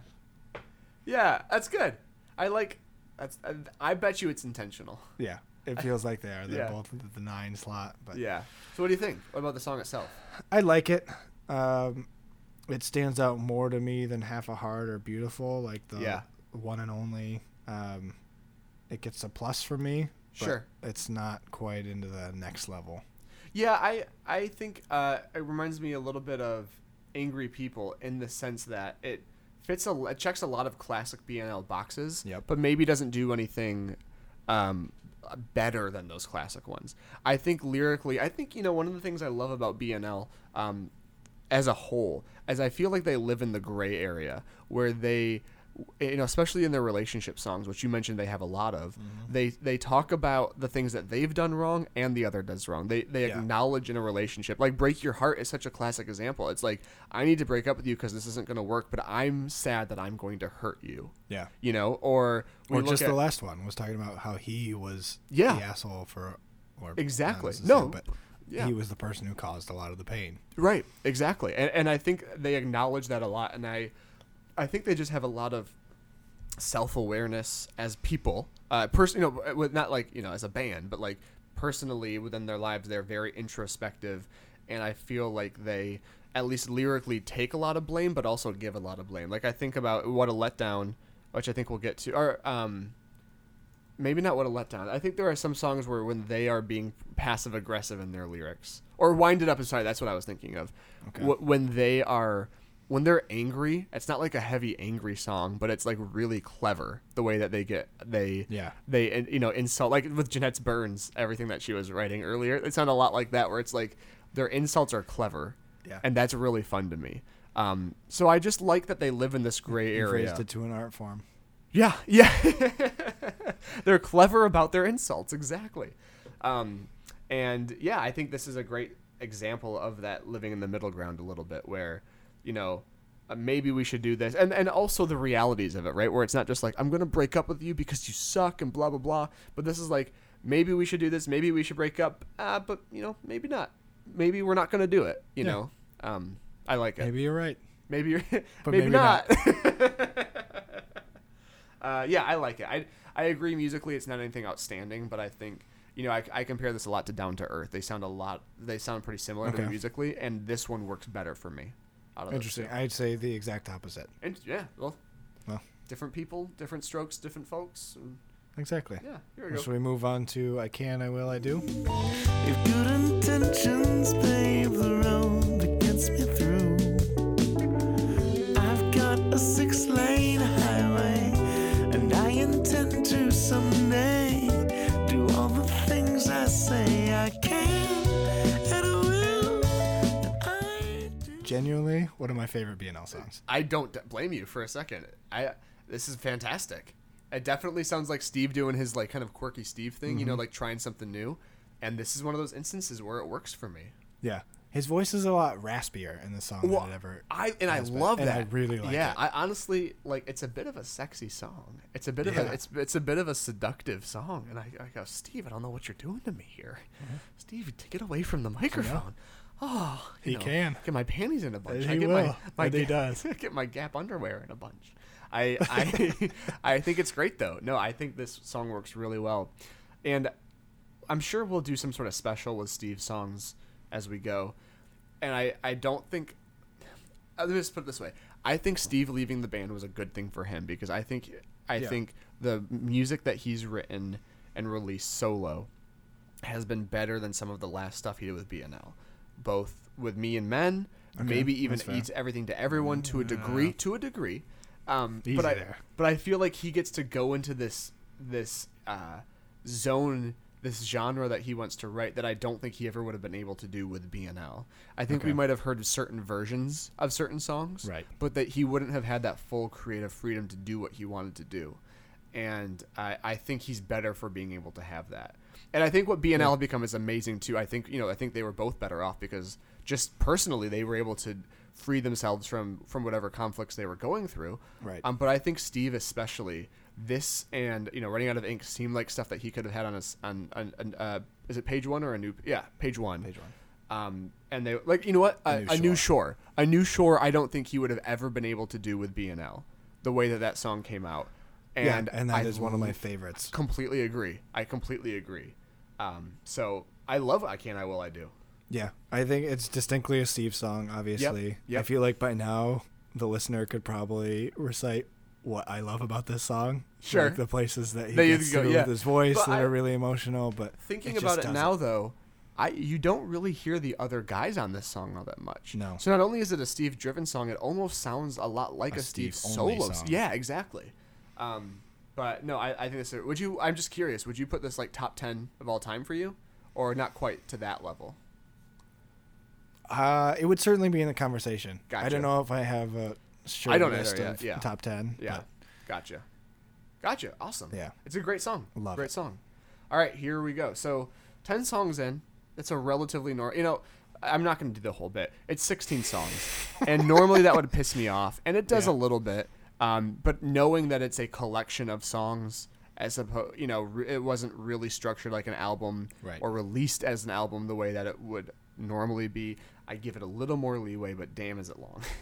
Yeah, that's good. I like. That's. I, I bet you it's intentional. Yeah, it feels like they are. They're Yeah. both at the nine slot. But Yeah. So what do you think? What about the song itself? I like it. Um, it stands out more to me than Half a Heart or Beautiful, like the Yeah. One and only. Um, it gets a plus for me. but Sure. It's not quite into the next level. Yeah, I I think uh, it reminds me a little bit of Angry People in the sense that it fits a it checks a lot of classic BNL boxes, Yep. but maybe doesn't do anything um, better than those classic ones. I think lyrically, I think you know one of the things I love about BNL um, as a whole, as I feel like they live in the gray area where they you know especially in their relationship songs which you mentioned they have a lot of mm-hmm. they they talk about the things that they've done wrong and the other does wrong they they Yeah. acknowledge in a relationship like break your heart is such a classic example it's like i need to break up with you because this isn't going to work but i'm sad that i'm going to hurt you Yeah. you know or Or just at- the last one was talking about how he was Yeah. the asshole for. Or Exactly. No, but yeah. he was the person who caused a lot of the pain. Right, exactly, and, and I think they acknowledge that a lot, and I, I think they just have a lot of self awareness as people. Uh, person, you know, with not like you know as a band, but like personally within their lives, they're very introspective, and I feel like they at least lyrically take a lot of blame, but also give a lot of blame. Like I think about what a letdown, which I think we'll get to, or um, maybe not what a letdown. I think there are some songs where when they are being passive aggressive in their lyrics, or wind it up. Sorry, that's what I was thinking of. Okay. Wh- when they are when they're angry, it's not like a heavy angry song, but it's like really clever the way that they get they Yeah. they you know insult like with Jeanette's Burns everything that she was writing earlier. It sounded a lot like that where it's like their insults are clever. Yeah. And that's really fun to me. Um, so I just like that they live in this gray area. raised it to an art form. Yeah, yeah. They're clever about their insults, exactly. Um, and yeah, I think this is a great example of that living in the middle ground a little bit, where you know uh, maybe we should do this, and and also the realities of it, right? Where it's not just like I'm gonna break up with you because you suck and blah blah blah, but this is like maybe we should do this, maybe we should break up, uh, but you know maybe not, maybe we're not gonna do it, you Yeah. know. Um, I like it. Maybe you're right. Maybe you're, But maybe, maybe not. uh, yeah, I like it. I I agree musically, it's not anything outstanding, but I think you know I, I compare this a lot to Down to Earth. They sound a lot. They sound pretty similar to Okay. musically, and this one works better for me. Out of those Interesting. two. I'd say the exact opposite. And yeah, well, Well. different people, different strokes, different folks. And Exactly. yeah, here we Should go. we move on to I Can, I Will, I Do? Genuinely, one of my favorite BNL songs. I don't d- blame you for a second. I this is fantastic. It definitely sounds like Steve doing his like kind of quirky Steve thing, Mm-hmm. you know, like trying something new. And this is one of those instances where it works for me. Yeah. His voice is a lot raspier in the song Well, than it ever. I and I has been, love and that. I really like yeah, it. I honestly like. It's a bit of a sexy song. It's a bit of a it's it's a bit of a seductive song. And I, I go, Steve, I don't know what you're doing to me here. Steve, t- get away from the microphone. Oh, He know, can. get my panties in a bunch. And I he get will, my my and he Ga- does. get my Gap underwear in a bunch. I I I think it's great though. No, I think this song works really well, and I'm sure we'll do some sort of special with Steve's songs as we go. And I I don't think. Let me just put it this way: I think Steve leaving the band was a good thing for him because I think I Yeah. think the music that he's written and released solo has been better than some of the last stuff he did with BNL, both with Me and Men, Okay, maybe even eats everything to everyone to a degree. To a degree, um, Easy but I there. but I feel like he gets to go into this this uh, zone this genre that he wants to write that I don't think he ever would have been able to do with BNL. I think we might have heard certain versions of certain songs, Right. But that he wouldn't have had that full creative freedom to do what he wanted to do, and I, I think he's better for being able to have that. And I think what BNL have become is amazing too. I think you know I think they were both better off because just personally they were able to free themselves from from whatever conflicts they were going through. Right. Um, but I think Steve especially this and you know running out of ink seemed like stuff that he could have had on his on, on, on uh, is it page one or a new yeah page one Page one. um and they like you know what a, New a new Shore. shore a new shore I don't think he would have ever been able to do with BNL the way that that song came out and yeah, and that I is one of my favorites. completely agree I completely agree um so I love I can I will I do Yeah, I think it's distinctly a Steve song. Obviously, I yep. feel like by now the listener could probably recite what I love about this song. Sure. like the places that he That gets go, yeah. with his voice But that I- are really emotional. But thinking it about it doesn't. now though I you don't really hear the other guys on this song all that much. No. So not only is it a Steve driven song, it almost sounds a lot like A a, Steve, Steve-only solo. song. Yeah, exactly. Um, but no, I, I think this. Would you? I'm just curious. Would you put this like top ten of all time for you, or not quite to that level? Uh, it would certainly be in the conversation. I don't know if I have a don't list of yeah. top ten. Yeah. but Gotcha. Gotcha. Awesome. Yeah. It's a great song. Love great it. song. All right, here we go. So, 10 songs in. It's a relatively normal, you know, I'm not going to do the whole bit. It's 16 songs. and normally that would piss me off, and it does Yeah. a little bit. Um, but knowing that it's a collection of songs as opposed, you know, re- it wasn't really structured like an album Right. or released as an album the way that it would normally be, I give it a little more leeway, but damn is it long.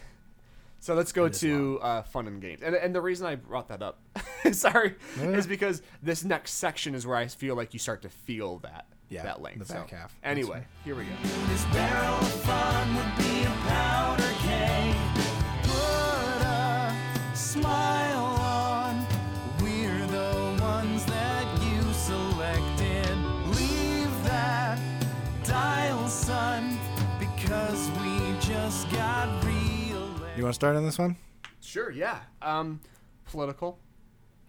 So let's go to uh, fun and games, and and the reason I brought that up, sorry, Yeah. is because this next section is where I feel like you start to feel that Yeah, that length. the back So, half. Anyway, here we go. Smile on. We're the ones that you selected. Leave that dial, son, because we just got real. You want to start on this one? Sure, yeah. Um, political,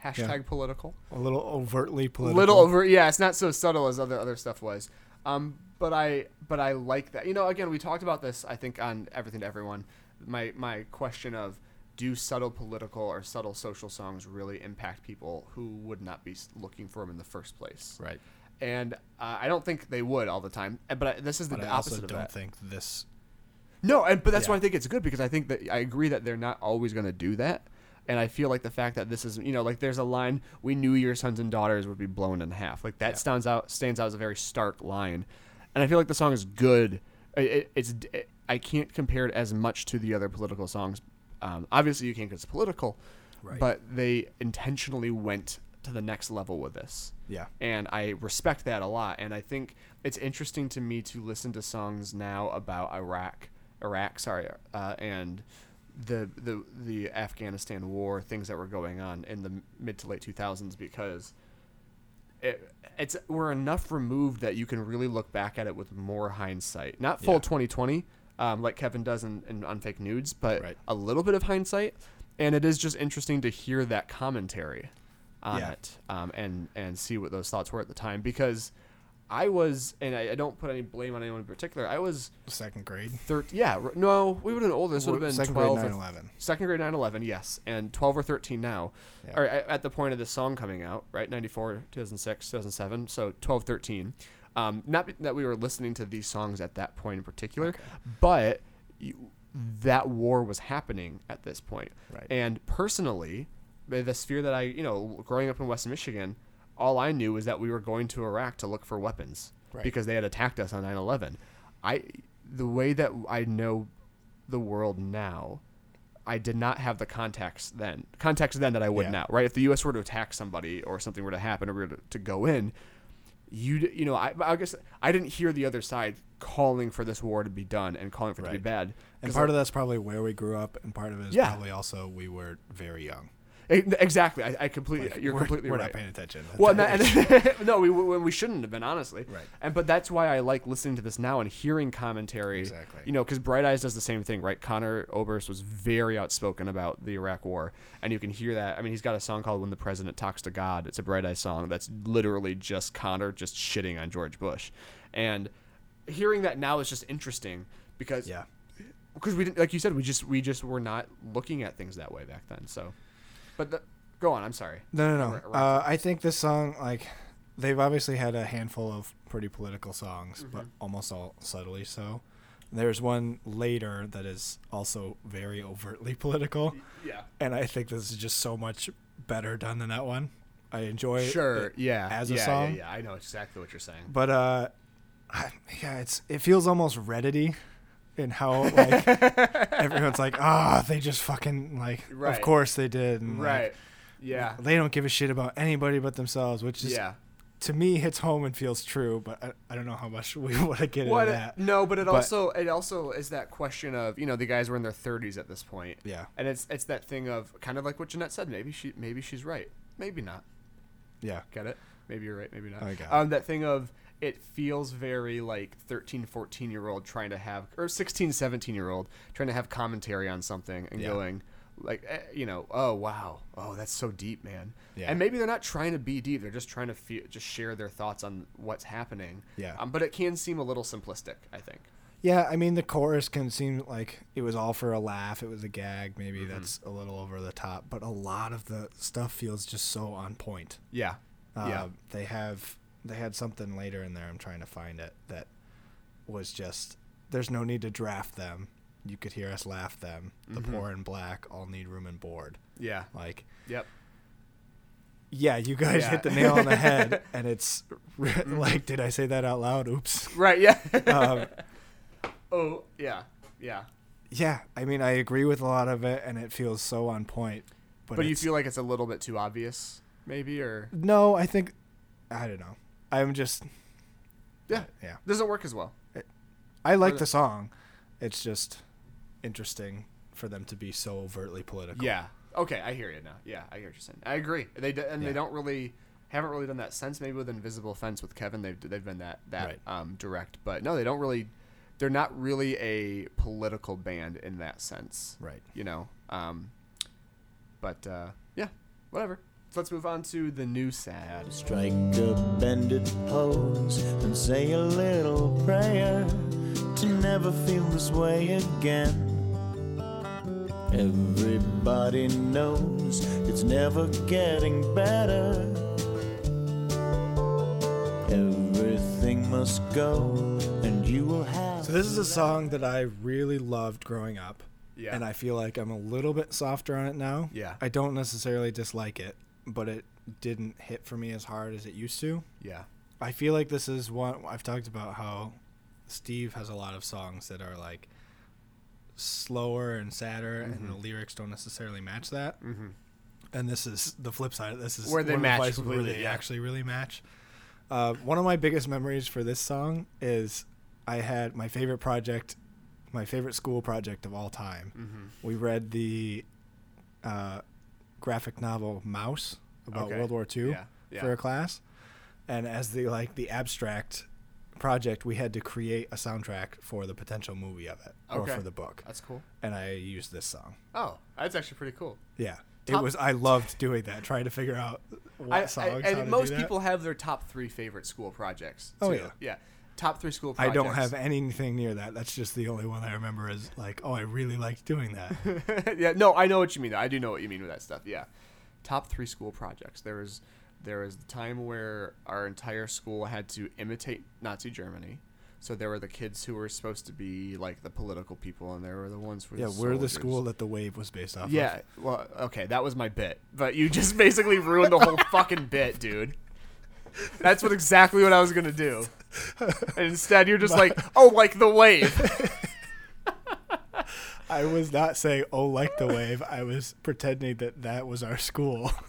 hashtag political. A little overtly political. A little over yeah it's not so subtle as other other stuff was um but i but i like that you know again we talked about this i think on everything to everyone my my question of do subtle political or subtle social songs really impact people who would not be looking for them in the first place Right. and uh, i don't think they would all the time uh, but I, this is the But I opposite also of don't think this. no, and but that's why I think it's good because I think that I agree that they're not always going to do that, and I feel like the fact that this is you know like there's a line we knew your sons and daughters would be blown in half like that Yeah. stands out stands out as a very stark line, and I feel like the song is good. It, it, it's it, I can't compare it as much to the other political songs. Um, obviously, you can't because it's political, Right. but they intentionally went to the next level with this Yeah. and I respect that a lot. And I think it's interesting to me to listen to songs now about Iraq, Iraq, sorry, uh, and the the the Afghanistan war, things that were going on in the mid to late 2000s, because it, it's we're enough removed that you can really look back at it with more hindsight, not full Yeah. 2020. Um, like Kevin does in, in on fake nudes, but Right. a little bit of hindsight, and it is just interesting to hear that commentary on Yeah. it um, and and see what those thoughts were at the time because I was and I, I don't put any blame on anyone in particular. I was Second grade. thirteen. Yeah, r- no, we would have been older. This would have been Second twelve. grade or- 9/11. Second grade 9/11, yes, and twelve or thirteen now, Yeah. or at, at the point of this song coming out, right? 94, 2006, 2007, so 12, 13. Um, not that we were listening to these songs at that point in particular, but you, that war was happening at this point. Right. And personally, the the sphere that I, you know, growing up in West Michigan, all I knew was that we were going to Iraq to look for weapons Right. because they had attacked us on 9/11. I the way that I know the world now, I did not have the context then. Context then that I would Yeah. now, right? If the U.S. were to attack somebody or something were to happen or we were to, to go in, you you know I, I guess I didn't hear the other side calling for this war to be done and calling for it to be bad. And part I- of that's probably where we grew up, and part of it is Yeah. probably also we were very young. Exactly. I, I completely. Like, you're we're, completely we're right. not paying attention. Well, and, that, and no, we, we we shouldn't have been honestly. Right. And but that's why I like listening to this now and hearing commentary. Exactly. You know, because Bright Eyes does the same thing, right? Conor Oberst was very outspoken about the Iraq War, and you can hear that. I mean, he's got a song called "When the President Talks to God." It's a Bright Eyes song that's literally just Conor just shitting on George Bush, and hearing that now is just interesting because yeah. because we didn't like you said we just we just were not looking at things that way back then. So, but the, go on. I'm sorry. No, no, no. Uh, I think this song, like, they've obviously had a handful of pretty political songs, but almost all subtly so. There's one later that is also very overtly political, Yeah. and I think this is just so much better done than that one. I enjoy Sure. it Yeah. as a song, Yeah, yeah. I know exactly what you're saying. but uh, I- yeah, it's it feels almost Reddity in how like everyone's like, ah, they just fucking like, Right. of course they did, and, like, Right. Yeah. they don't give a shit about anybody but themselves, which is Yeah. to me hits home and feels true. But I, I don't know how much we want to get What? into that. No, but it But- also it also is that question of you know the guys were in their 30s at this point. Yeah, And it's it's that thing of kind of like what Jeanette said. Maybe she maybe she's right. Maybe not. yeah, Get it? Maybe you're right. Maybe not. Um, that thing of it feels very like 13, 14 year old trying to have or 16, 17 year old trying to have commentary on something and Yeah. going like eh, you know oh wow oh that's so deep man Yeah. and maybe they're not trying to be deep they're just trying to feel just share their thoughts on what's happening Yeah. um, but it can seem a little simplistic i think yeah. I mean, the chorus can seem like it was all for a laugh. It was a gag. Maybe Mm-hmm. that's a little over the top. But a lot of the stuff feels just so on point. yeah Uh, yeah They have they had something later in there. I'm trying to find it that was just. There's no need to draft them. You could hear us laugh them. The Mm-hmm. poor and black all need room and board. yeah Like yep Yeah, you guys Yeah. hit the nail on the head, and it's like, did I say that out loud? Oops. right yeah Um, oh yeah yeah yeah, I mean, I agree with a lot of it, and it feels so on point. But, but, you feel like it's a little bit too obvious maybe or no, I think I don't know. I'm just yeah yeah. doesn't work as well I like the- the song. It's just interesting for them to be so overtly political. Yeah. Okay, I hear you now. Yeah, I hear what you're saying. I agree. They d- and Yeah. they don't really haven't really done that since maybe with Invisible Fence with Kevin. They've they've been that that Right. um, direct, but no, they don't really. They're not really a political band in that sense. Right. You know. Um, but uh, yeah, whatever. So let's move on to the new sad. Strike a bended pose and say a little prayer to never feel this way again. Everybody knows it's never getting better. Everything must go, and you will have. So this is a song that I really loved growing up. Yeah. And I feel like I'm a little bit softer on it now. Yeah. I don't necessarily dislike it, but it didn't hit for me as hard as it used to. Yeah. I feel like this is one I've talked about how Steve has a lot of songs that are like slower and sadder, and the lyrics don't necessarily match that. Mm-hmm. And this is the flip side of this is Where they the match where they yeah. actually really match. Uh, one of my biggest memories for this song is I had my favorite project, my favorite school project of all time. Mm-hmm. We read the uh, graphic novel Maus about Okay. World War II Yeah. Yeah. for a class, and as the like the abstract project, we had to create a soundtrack for the potential movie of it or for the book, That's cool. and I used this song. Oh, that's actually pretty cool. Yeah, Top- it was. I loved doing that, trying to figure out what I, songs. I, and most people have their top three favorite school projects. Oh, yeah. yeah. Top three school projects. I don't have anything near that. That's just the only one I remember is like, oh, I really liked doing that. yeah, no, I know what you mean. I do know what you mean with that stuff. Yeah, top three school projects. There was there was the time where our entire school had to imitate Nazi Germany. So there were the kids who were supposed to be like the political people, and there were the ones who were yeah, the we're the school that the wave was based off. Of. Yeah, well, okay, that was my bit, but you just basically ruined the whole fucking bit, dude. That's what exactly what I was gonna do. And instead, you're just like, oh, like the wave. I was not saying oh like the wave. I was pretending that that was our school.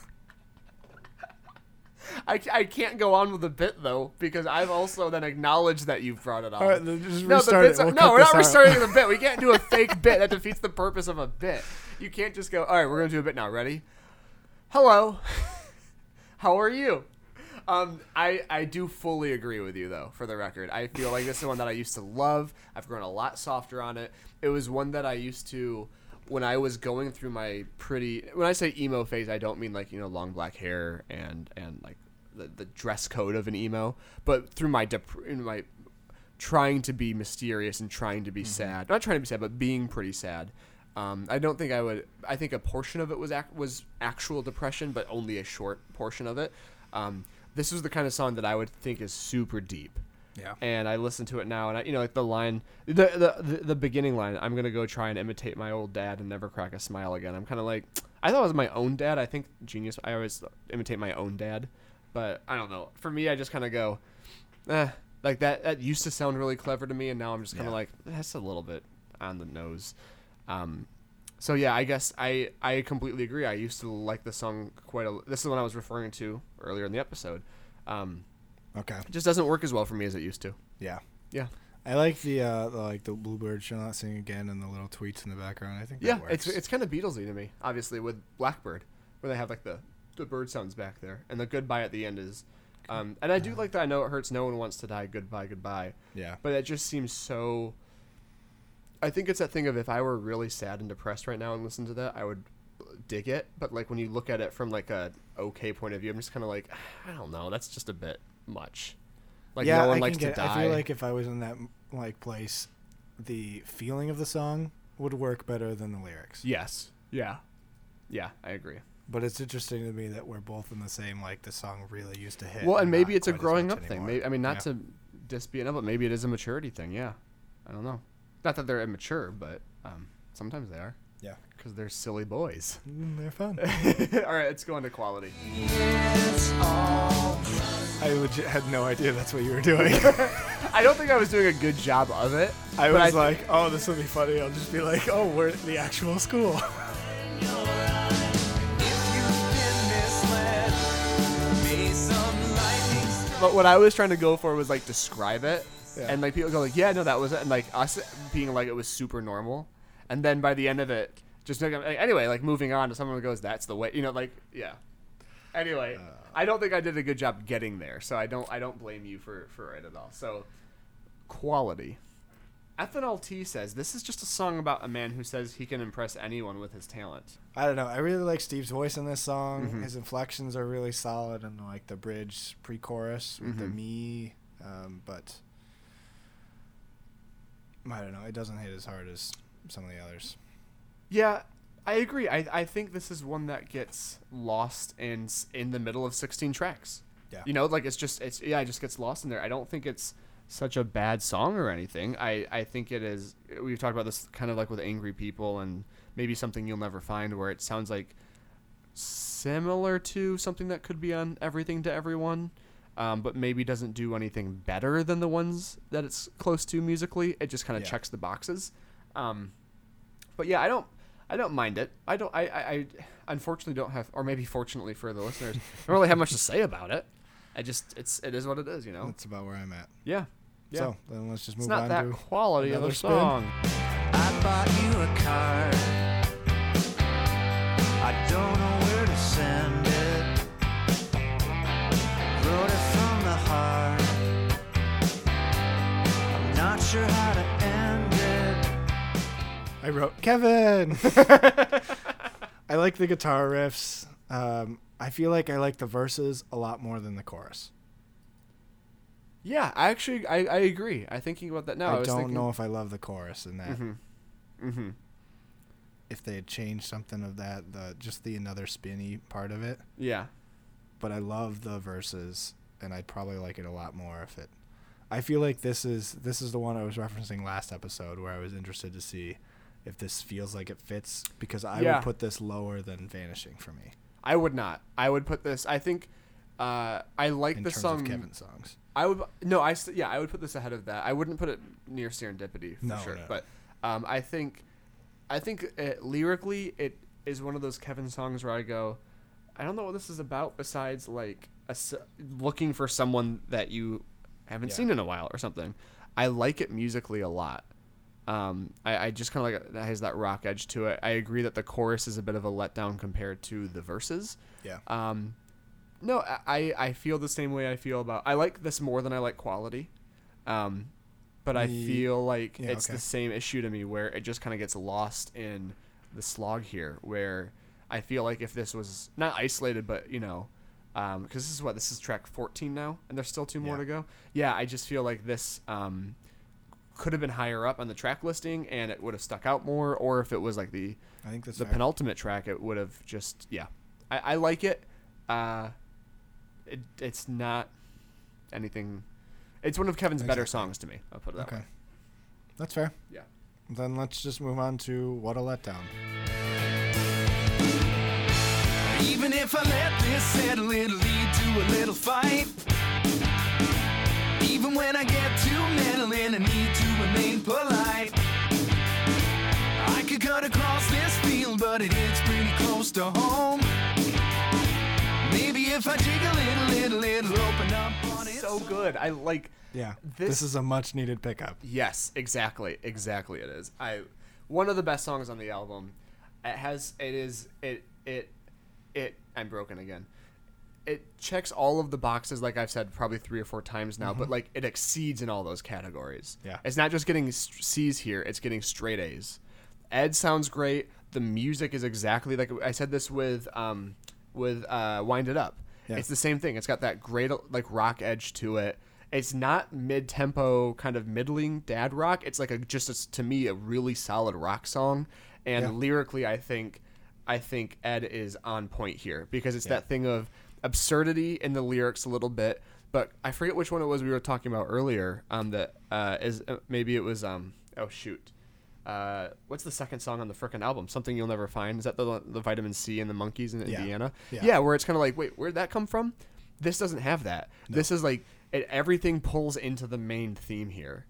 I, I can't go on with the bit though because I've also then acknowledged that you've brought it on. All right, then just no, the restart bits it. are, We'll no, cut we're this not out. restarting the bit. We can't do a fake bit. That defeats the purpose of a bit. You can't just go. All right, we're gonna do a bit now. Ready? hello, how are you? Um, I I do fully agree with you though. For the record, I feel like this is one that I used to love. I've grown a lot softer on it. It was one that I used to when I was going through my pretty. When I say emo phase, I don't mean like you know long black hair and and like the, the dress code of an emo, but through my dep- in my trying to be mysterious and trying to be sad. Not trying to be sad, but being pretty sad. Um, I don't think I would. I think a portion of it was ac- was actual depression, but only a short portion of it. Um, this was the kind of song that I would think is super deep. Yeah. And I listen to it now, and I, you know, like the line, the, the the the beginning line. I'm gonna go try and imitate my old dad and never crack a smile again. I'm kind of like, I thought it was my own dad. I think genius. I always imitate my own dad, but I don't know. For me, I just kind of go, eh, like that. That used to sound really clever to me, and now I'm just kind of Yeah. like, that's a little bit on the nose. Um, so yeah, I guess I I completely agree. I used to like the song quite a. This is what I was referring to earlier in the episode. Um, Okay. it just doesn't work as well for me as it used to. Yeah. Yeah. I like the uh the, like the bluebird shall not sing again and the little tweets in the background. I think that Yeah, works. it's it's kind of Beatlesy to me, obviously with Blackbird, where they have like the the bird sounds back there, and the goodbye at the end is, um, and I do like that. I know it hurts. No one wants to die. Goodbye, goodbye. yeah. But it just seems so. I think it's that thing of if I were really sad and depressed right now and listened to that, I would dig it. But like when you look at it from like a okay point of view, I'm just kind of like, I don't know. That's just a bit much. Like yeah, no one I likes to get, die. I feel like if I was in that like place, the feeling of the song would work better than the lyrics. yes. Yeah. Yeah, I agree. But it's interesting to me that we're both in the same like the song really used to hit. Well, and maybe it's a growing up thing. Maybe, I mean, not Yeah. to just be enough, but maybe it is a maturity thing. Yeah, I don't know. Not that they're immature, but um, sometimes they are Yeah. because they're silly boys. Mm, they're fun. All right, let's go into quality. I legit had no idea that's what you were doing. I don't think I was doing a good job of it. I was I- like, oh, this will be funny. I'll just be like, oh, we're at the actual school. But what I was trying to go for was like describe it, Yeah. and like people go like, yeah, no, that was it, and like us being like it was super normal, and then by the end of it, just like, anyway, like moving on to someone who goes, that's the way, you know, like yeah. Anyway, I don't think I did a good job getting there, so I don't I don't blame you for for it at all. So quality. Ethanol T says this is just a song about a man who says he can impress anyone with his talent. I don't know. I really like Steve's voice in this song. Mm-hmm. His inflections are really solid, and like the bridge pre-chorus with the Mhm. me. Um, but I don't know. It doesn't hit as hard as some of the others. Yeah, I agree. I, I think this is one that gets lost in in the middle of 16 tracks. Yeah. You know, like it's just it's yeah, it just gets lost in there. I don't think it's such a bad song or anything. I I think it is we've talked about this kind of like with angry people and maybe something you'll never find where it sounds like similar to something that could be on everything to everyone. Um, but maybe doesn't do anything better than the ones that it's close to musically. It just kind of Yeah. checks the boxes. Um, but yeah, I don't, I don't mind it. I don't, I, I, I unfortunately don't have, or maybe fortunately for the listeners, I don't really have much to say about it. I just, it's, it is what it is, you know. That's about where I'm at. Yeah, yeah. So then let's just move on. it's not on that to quality of another a spin. song. I bought you a card. I don't know where to send it. Wrote it from the heart. I'm not sure how to end it. I wrote Kevin. I like the guitar riffs. Um, I feel like I like the verses a lot more than the chorus. Yeah, I actually, I, I agree. I thinking about that now. I, I don't thinking, know if I love the chorus in that. Mm-hmm. Mm-hmm. If they had changed something of that, the just the another spinny part of it. Yeah. But I love the verses, and I'd probably like it a lot more if it. I feel like this is this is the one I was referencing last episode where I was interested to see if this feels like it fits because I Yeah. would put this lower than Vanishing for me I would not. I would put this. I think. Uh, I like in the terms song. of Kevin songs. I would no, I yeah, I would put this ahead of that. I wouldn't put it near Serendipity for No, sure, no. but um, I think, I think uh lyrically it is one of those Kevin songs where I go, I don't know what this is about besides like a looking for someone that you haven't Yeah. seen in a while or something. I like it musically a lot. Um, I, I just kind of like that has that rock edge to it. I agree that the chorus is a bit of a letdown compared to the verses. Yeah. Um, no, I- I, feel the same way I feel about. I like this more than I like quality. Um, but I feel like yeah, it's okay. the same issue to me where it just kind of gets lost in the slog here. Where I feel like if this was not isolated, but you know, because this is what this is track 14 now, and there's still two more Yeah. to go. Yeah, I just feel like this um, could have been higher up on the track listing, and it would have stuck out more. Or if it was like the I think that's the fair. penultimate track, it would have just yeah. I, I like it. Uh, it it's not anything. It's one of Kevin's better songs to me. I'll put it that Okay. way. That's fair. Yeah. Then let's just move on to what a letdown. Even if I let this settle, it'll lead to a little fight. Even when I get too meddling, I need to remain polite. I could cut across this field, but it hits pretty close to home. Maybe if I jig a little, little, it'll open up on its So good. I like. Yeah. This- This, is a much needed pickup. Yes, exactly, exactly. It is. I one of the best songs on the album. It has. It is. It. It. It. I'm broken again. It checks all of the boxes, like I've said probably three or four times now, but like it exceeds in all those categories. Yeah. It's not just getting C's here; it's getting straight A's. Ed sounds great. The music is exactly like I said this with um with uh Wind It Up. Yeah. It's the same thing. It's got that great like rock edge to it. It's not mid tempo kind of middling dad rock. It's like a just a, to me a really solid rock song. And Yeah. lyrically, I think I think Ed is on point here because it's that thing of absurdity in the lyrics a little bit. But I forget which one it was we were talking about earlier. Um, that uh, is uh, maybe it was um oh shoot. Uh, what's the second song on the frickin' album? Something you'll never find. Is that the the vitamin C and the monkeys in Yeah. Indiana? Yeah. yeah where it's kind of like, wait, where'd that come from? This doesn't have that. This is like it, everything pulls into the main theme here,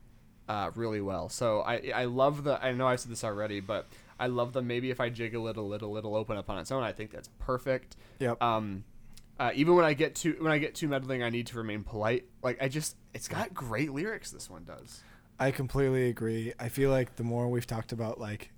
uh, really well. So I I love the. I know I said this already, but I love the maybe if I jiggle it a little, it'll open up on its own. I think that's perfect. Yep. Um, uh, even when I get too when I get too meddling, I need to remain polite. Like I just, it's got great lyrics. This one does. I completely agree. I feel like the more we've talked about like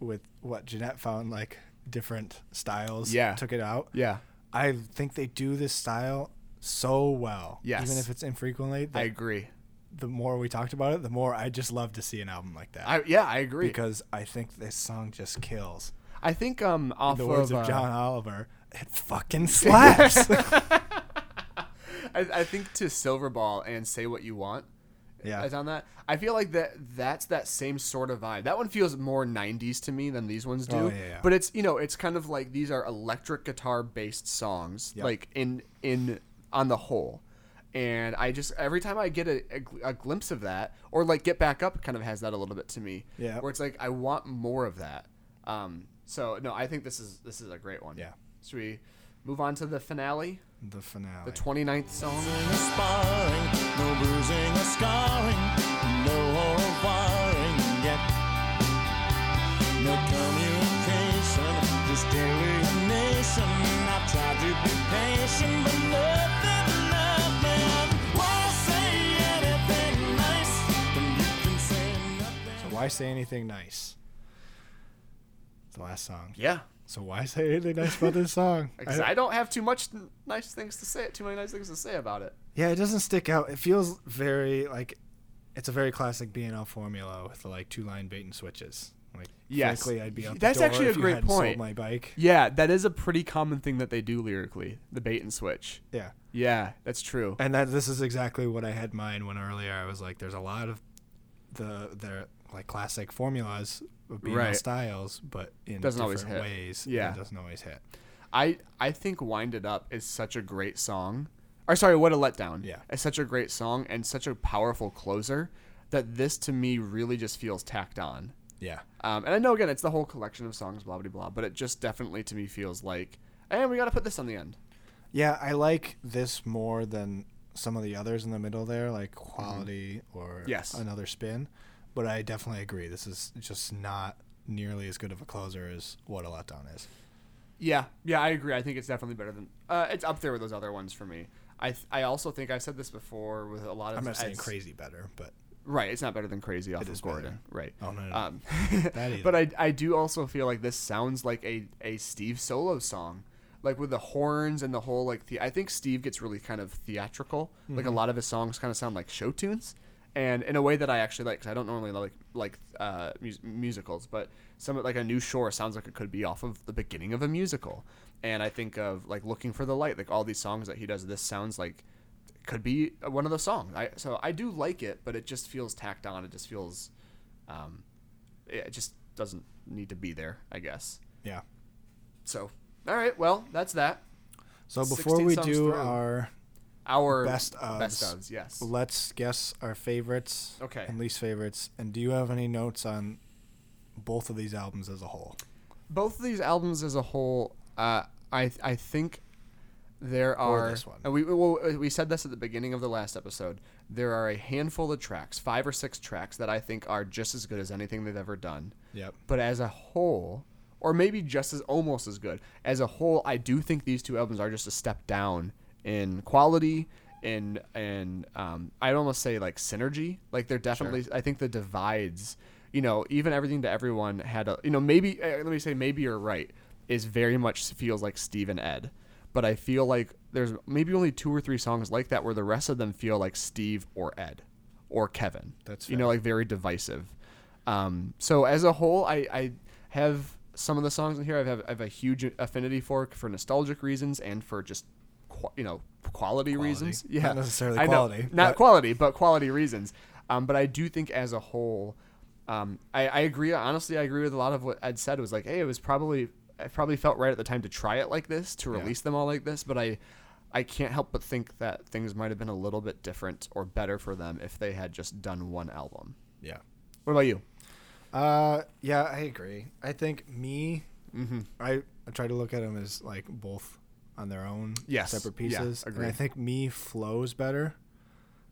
with what Jeanette found like different styles Yeah. took it out. Yeah, I think they do this style so well. Yes. Even if it's infrequently. I agree. the more we talked about it, the more I just love to see an album like that. I yeah, I agree. because I think this song just kills. I think um In the words of, of uh, John Oliver, it fucking slaps. I, I think to Silverball and Say What You Want yeah. is on that. I feel like that that's that same sort of vibe. That one feels more 90s to me than these ones do. Oh, yeah, yeah. But it's, you know, it's kind of like these are electric guitar based songs Yep. like in in on the whole. And I just every time I get a, a, a glimpse of that or like Get Back Up kind of has that a little bit to me. Yeah. Where it's like I want more of that. Um so no, I think this is this is a great one. Yeah. Should we move on to the finale? the finale. The 29th song? No sparring, no bruising or scarring, no horror wiring yet. No communication, just alienation. I've tried to be patient, but nothing, nothing. Why say anything nice when you can say nothing? so why say anything nice? The last song. Yeah. So why say anything nice about this song? Because I, don't have too much nice things to say. Too many nice things to say about it. Yeah, it doesn't stick out. It feels very like it's a very classic BNL formula with the like two line bait and switches. Like Yes. frankly, I'd be the That's door actually a great point. my bike. Yeah, that is a pretty common thing that they do lyrically. The bait and switch. Yeah. Yeah, that's true. And that this is exactly what I had in mind when earlier I was like there's a lot of the their like classic formulas of BNL Right. styles, but in Doesn't different ways. Yeah. It doesn't always hit. I I think "Wind It Up" is such a great song. Or sorry, "What a Letdown." Yeah. it's such a great song and such a powerful closer that this to me really just feels tacked on. Yeah. Um, and I know again it's the whole collection of songs, blah blah blah, but it just definitely to me feels like, and we got to put this on the end. Yeah, I like this more than some of the others in the middle there, like quality or Mm-hmm. Yes. another spin. But I definitely agree. This is just not nearly as good of a closer as what a letdown is. Yeah, yeah, I agree. I think it's definitely better than. Uh, it's up there with those other ones for me. I th- I also think I've said this before with a lot of. I'm not saying crazy better, but Right, it's not better than Crazy off It of is better. Gordon. Right. Oh, no, no. Um, but I I do also feel like this sounds like a a Steve solo song, like with the horns and the whole like the. I think Steve gets really kind of theatrical. Like a Mm-hmm. lot of his songs kind of sound like show tunes, and in a way that I actually like. Cause I don't normally like like uh, mus- musicals, but some like a new shore sounds like it could be off of the beginning of a musical. And I think of like looking for the light, like all these songs that he does. This sounds like could be one of those songs. I so I do like it, but it just feels tacked on. It just feels, um, it just doesn't need to be there. I guess. yeah. So all right, well that's that. So before we do through. our Our Best of. best ofs. ofs, yes. let's guess our favorites Okay. and least favorites. And do you have any notes on both of these albums as a whole? Both of these albums as a whole, uh, I I think there Or are. this one. And we well, we said this at the beginning of the last episode. There are a handful of tracks, five or six tracks, that I think are just as good as anything they've ever done. Yep. but as a whole, or maybe just as almost as good as a whole, I do think these two albums are just a step down in quality and and um, I'd almost say like synergy. Like they're definitely. I think the divides. You know, even everything to everyone had a. You know, maybe uh, let me say maybe you're right. Is very much feels like Steve and Ed, but I feel like there's maybe only two or three songs like that where the rest of them feel like Steve or Ed or Kevin. That's you know like very divisive. Um, so as a whole, I, I have some of the songs in here. I have, I have a huge affinity for for nostalgic reasons and for just you know quality, reasons. Yeah, Not Yeah, necessarily I know. quality, not but- quality, but quality reasons. Um, but I do think as a whole, um, I, I agree. Honestly, I agree with a lot of what Ed said. It was like, hey, it was probably I probably felt right at the time to try it like this, to Yeah. release them all like this. But I I can't help but think that things might have been a little bit different or better for them if they had just done one album. Yeah. What about you? Uh, yeah, I agree. I think me, Mm-hmm. I, I try to look at them as like both on their own Yes, separate yeah, pieces. and I think me flows better,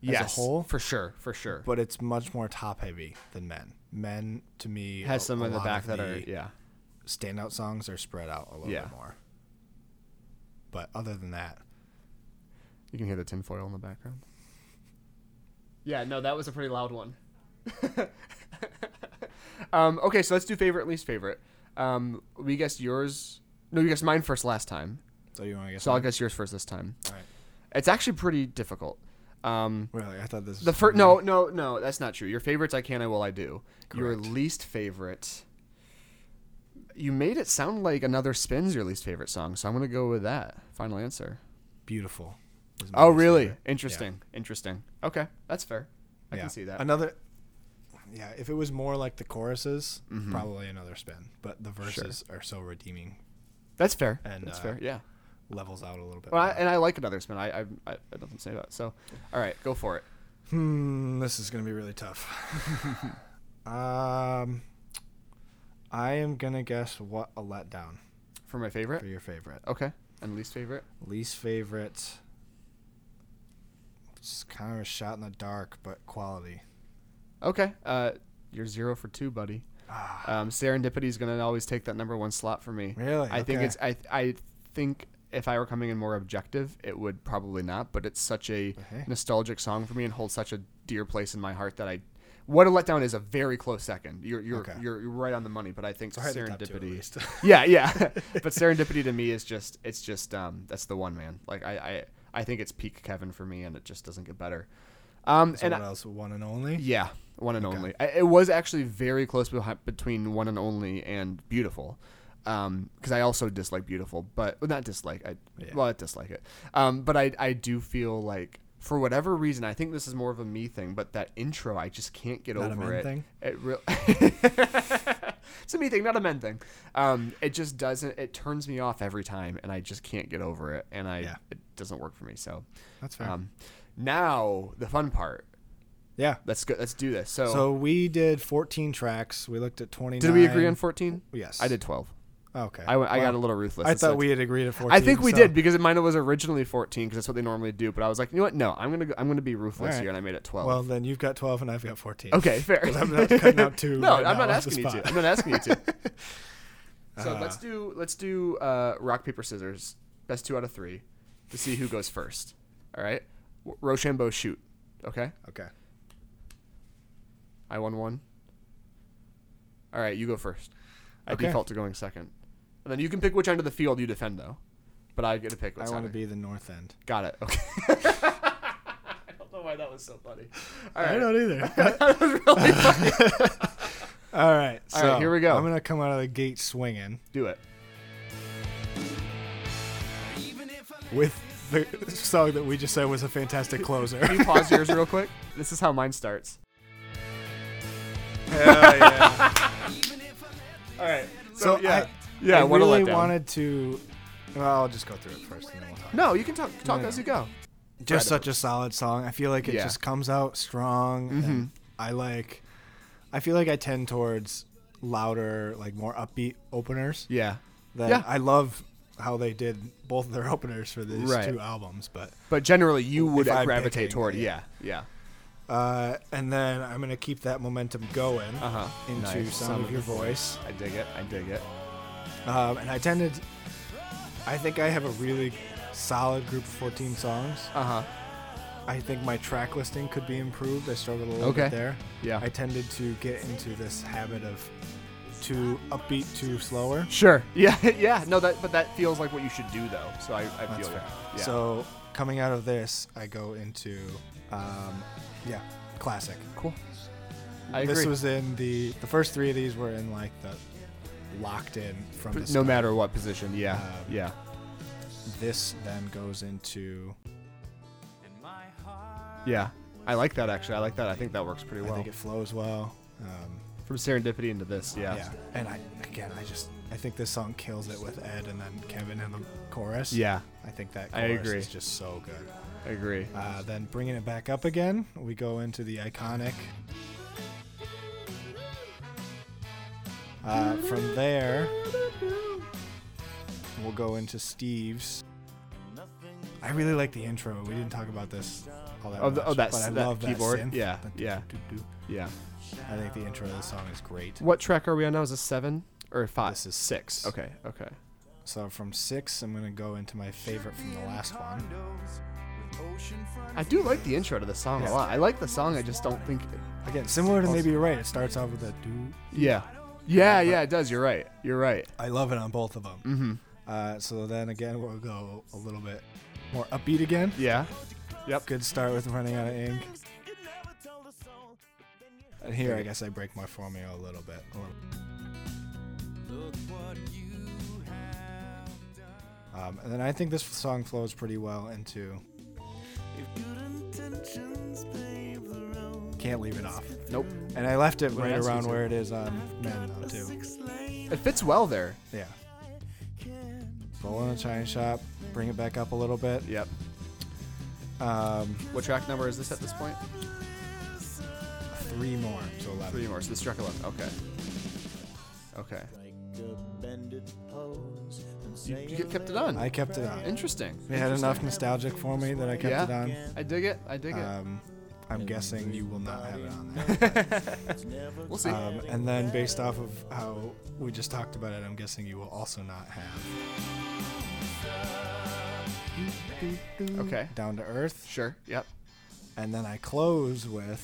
Yes, as a whole? for sure, for sure. but it's much more top heavy than men. Men to me has a- some a in the back of that are yeah. standout songs are spread out a little Yeah. bit more. But other than that, You can hear the tinfoil in the background. Yeah, no, that was a pretty loud one. um, okay, so let's do favorite, least favorite. Um, we guessed yours. No, you guessed mine first last time. So you want to guess? So I'll mine? guess yours first this time. All right. It's actually pretty difficult. Um, Really, I thought this. the first, no, no, no, that's not true. Your favorites, I can, I will, I do. Your least favorite. You made it sound like another spins your least favorite song, so I'm gonna go with that. Final answer. beautiful. Oh, really? favorite. Interesting. Interesting. Okay, that's fair. I Yeah. can see that. Another. Yeah, if it was more like the choruses, Mhm. probably another spin. But the verses are so redeeming, that's fair. And, that's uh, fair. Yeah. Levels out a little bit. Well, I, and I like another spin. I I, I, have nothing to say about. It. So, all right, go for it. Hmm, this is gonna be really tough. um, I am gonna guess what a letdown For my favorite. for your favorite. Okay. And least favorite. Least favorite. It's kind of a shot in the dark, but quality. Okay. Uh, you're zero for two, buddy. Ah, Um, Serendipity is gonna always take that number one slot for me. really? I think it's I I think if I were coming in more objective, it would probably not. But it's such a Okay. nostalgic song for me and holds such a dear place in my heart that I. What a letdown is a very close second. You're you're Okay. you're, you're right on the money, but I think It's alright, the top two at serendipity. yeah, yeah. but serendipity to me is just it's just um that's the one man. Like I I, I think it's peak Kevin for me, and it just doesn't get better. Um so and what I- else? One and only. yeah, one and Okay. only. I, it was actually very close behi- between one and only and beautiful, because I also dislike beautiful, but well, not dislike. I Yeah. well, I dislike it. Um, but I I do feel like for whatever reason, I think this is more of a me thing, but that intro I just can't get Not a over men it. thing? It real. it's a me thing, not a men thing. Um, it just doesn't. It turns me off every time, and I just can't get over it, and I Yeah. it doesn't work for me. So, That's fair. um, now the fun part. yeah. Let's go. Let's do this. So we did 14 tracks. We looked at 29. Did we agree on 14? Yes. I did 12. Okay. I, went, I got a little ruthless. I thought we had agreed at 14. I think we so- did because it mine was originally 14 because that's what they normally do. But I was like, you know what? No, I'm gonna go, I'm gonna be ruthless here, and I made it 12. Well, then you've got 12 and I've got 14. okay, fair. 'Cause I'm not cutting out two no, right I'm now not off the asking you to. spot. I'm not asking you to. so Uh, let's do let's do uh, rock paper scissors. Best two out of three to see who goes first. All right, W- Rochambeau shoot. Okay. Okay. I won one. All right, you go first. I Okay. default to going second, and then you can pick which end of the field you defend, though. But I get to pick. Which end. I want to be the north end. Got it. Okay. I don't know why that was so funny. All right. I don't either. that was really funny. All right. So right, here we go. I'm gonna come out of the gate swinging Do it. with the song that we just said was a fantastic closer. Can you pause yours real quick? This is how mine starts. Hell yeah. All right. So yeah, I, yeah. I one really wanted to. Well, I'll just go through it first, and then we'll talk. No, you can talk talk No, as you go. just Right. such a solid song. I feel like it Yeah. just comes out strong. Mhm. And I like. I feel like I tend towards louder, like more upbeat openers. Yeah. That Yeah. I love how they did both of their openers for these Right. two albums, but But generally, you would gravitate picking, toward. yeah. Yeah. Yeah. uh, and then I'm gonna keep that momentum going Uh huh. into sound of your voice. I dig it. I dig it. Um, and I tended. I think I have a really solid group of 14 songs. Uh huh. I think my track listing could be improved. I struggled a little Okay. bit there. Yeah. I tended to get into this habit of too upbeat, too slower. Sure. Yeah. Yeah. No, that but that feels like what you should do though. So I, I feel fair. Yeah. So coming out of this, I go into, um, yeah, classic. cool. I agree. This was in the the first three of these were in like the locked in from the no start. matter what position. Yeah. Um, yeah. This then goes into. Yeah. I like that actually. I like that. I think that works pretty well. I think it flows well. Um, From serendipity into this. Yeah. yeah. And I again, I just I think this song kills it with Ed and then Kevin in the chorus. Yeah. I think that I chorus agree. is just so good. I agree. Uh, then bringing it back up again, we go into the iconic. Uh, from there, we'll go into Steve's. I really like the intro. We didn't talk about this all that Oh, the- oh, that but I that love keyboard? That synth. Yeah, yeah. Yeah. I think the intro of the song is great. What track are we on now? Is this seven or five? This is six. Okay. Okay. So from six, I'm gonna go into my favorite from the last one. I do like the intro to the song Yeah. a lot. I like the song. I just don't think. Again, similar to maybe you're right. It starts off with a do. Yeah. Yeah. Yeah. It does. You're right. You're right. I love it on both of them. Mm-hmm. Uh, so then again, we'll go a little bit more upbeat again. Yeah. Yep. Good start with running out of ink. And here, I guess I break my formula a little bit. A little. Um, and then I think this song flows pretty well into. Can't leave it off. Nope. And I left it When right asked you around to. where it is on Men though too. It fits well there. Yeah. Roll in a china shop, bring it back up a little bit. Yep. Um, What track number is this at this point? three more, so eleven. Three more. So this track eleven. Okay. Okay. You, you kept it on. I kept it on. Interesting. It had enough nostalgic for me that I kept Yeah. it on. I dig it. I dig it. Um, I'm guessing you will not have it on there. we'll see. Um, and then based off of how we just talked about it, I'm guessing you will also not have okay. Down to Earth. Sure. Yep. And then I close with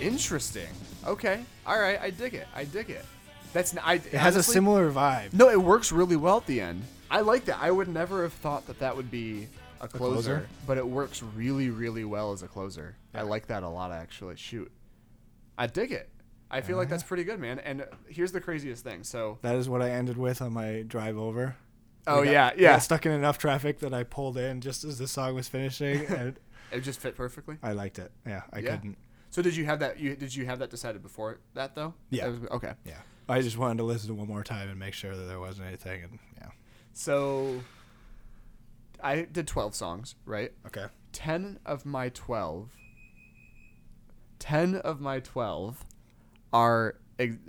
Interesting. Okay. All right. I dig it. I dig it. That's n- I. it has a similar vibe. No, it works really well at the end. I like that. I would never have thought that that would be a closer, closer? but it works really, really well as a closer. I like that a lot, actually. Shoot, I dig it. I feel like that's pretty good, man. And here's the craziest thing. So, That is what I ended with on my drive over. oh got- yeah, yeah, stuck in enough traffic that I pulled in just as the song was finishing, and it just fit perfectly. I liked it. Yeah, I Yeah. couldn't. So did you have that? You did you have that decided before that though? Yeah. Was- okay. Yeah, I just wanted to listen to one more time and make sure that there wasn't anything. And yeah, So I did 12 songs, right? okay. 10 of my 12 10 of my 12 are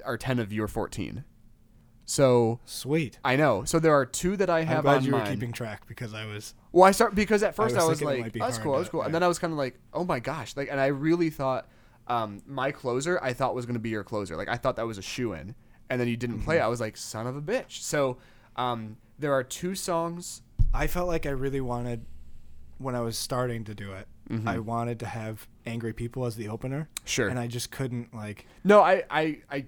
are 10 of your 14. So Sweet. I know. So there are two that I I'm have glad on you were mine. keeping track because I was. Well, I start because at first was I was, like, be "That's cool, that's to- cool," and then I was kind of like, "Oh my gosh!" Like, and I really thought um, my closer I thought was gonna be your closer. Like, I thought that was a shoe in, and then you didn't play. Mm-hmm. I was like, "Son of a bitch!" So um, there are two songs. I felt like I really wanted when I was starting to do it I wanted to have angry people as the opener. Sure. And I just couldn't like. No, I I I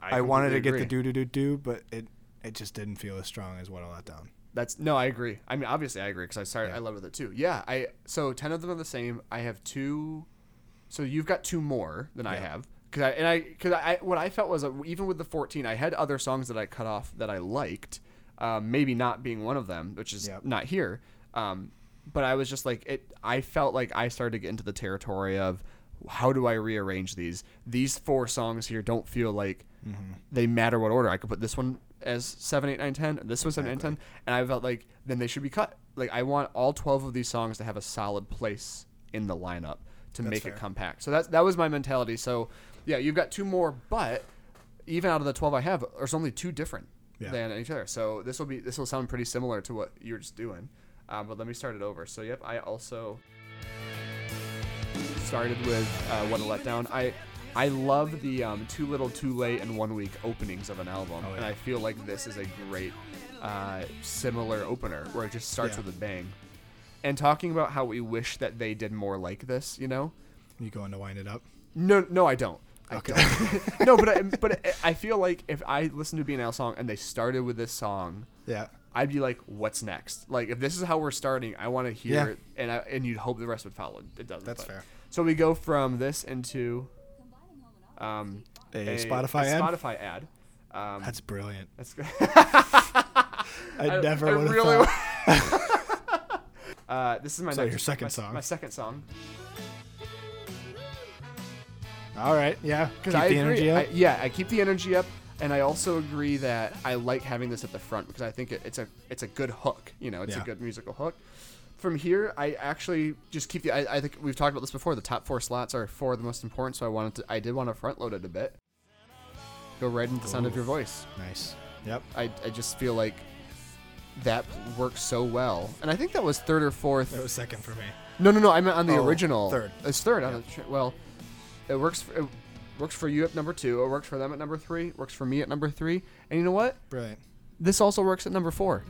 I, wanted to completely get the do do do do, but it it just didn't feel as strong as what I let down. That's no, I agree. I mean, obviously, I agree because I started. Yeah. I love with it too. Yeah, I so ten of them are the same. I have two. So you've got two more than I have. Cause I and I because I what I felt was uh, even with the fourteen, I had other songs that I cut off that I liked. Um, maybe not being one of them, which is Yep. not here. Um, but I was just like it. I felt like I started to get into the territory of how do I rearrange these? These four songs here don't feel like Mm-hmm. they matter what order. I could put this one as seven, eight, nine, ten. This one seven, eight, Exactly. ten, and I felt like then they should be cut. Like I want all twelve of these songs to have a solid place in the lineup to make fair. it compact. So that's that was my mentality. So yeah, you've got two more, but even out of the twelve I have, there's only two different Yeah. than each other. So this will be this will sound pretty similar to what you're just doing. Um, but let me start it over. So yep, I also started with uh, "What a Letdown." I I love the um, "Too Little, Too Late" and "One Week" openings of an album, Oh, and. I feel like this is a great uh, similar opener where it just starts Yeah. with a bang. And talking about how we wish that they did more like this, you know? You going to wind it up? No, no, I don't. I Okay. don't. no, but I, but I feel like if I listened to a BNL song and they started with this song, Yeah. I'd be like, "What's next?" Like, if this is how we're starting, I want to hear Yeah. it, and I, and you'd hope the rest would follow. It doesn't. That's but- fair. So we go from this into um, A Spotify ad? Spotify ad. Um, That's brilliant. that's good. I, never I would have really thought. uh, this is my So next, your second my, song. My second song. All right. Yeah. Keep Because the I agree. energy up. I, yeah, I keep the energy up, and I also agree that I like having this at the front because I think it, it's a it's a good hook. You know, it's a good musical hook. From here, I actually just keep the. I, I think we've talked about this before. The top four slots are four of the most important, so I wanted to. I did want to front load it a bit. Go right into the sound of your voice. nice. Yep. I, I just feel like that works so well, and I think that was third or fourth. That was second for me. No, no, no. I meant on the Oh, original. third. It's third. On the, well, it works. For, it works for you at number two. It works for them at number three. It works for me at number three. And you know what? Brilliant. This also works at number four.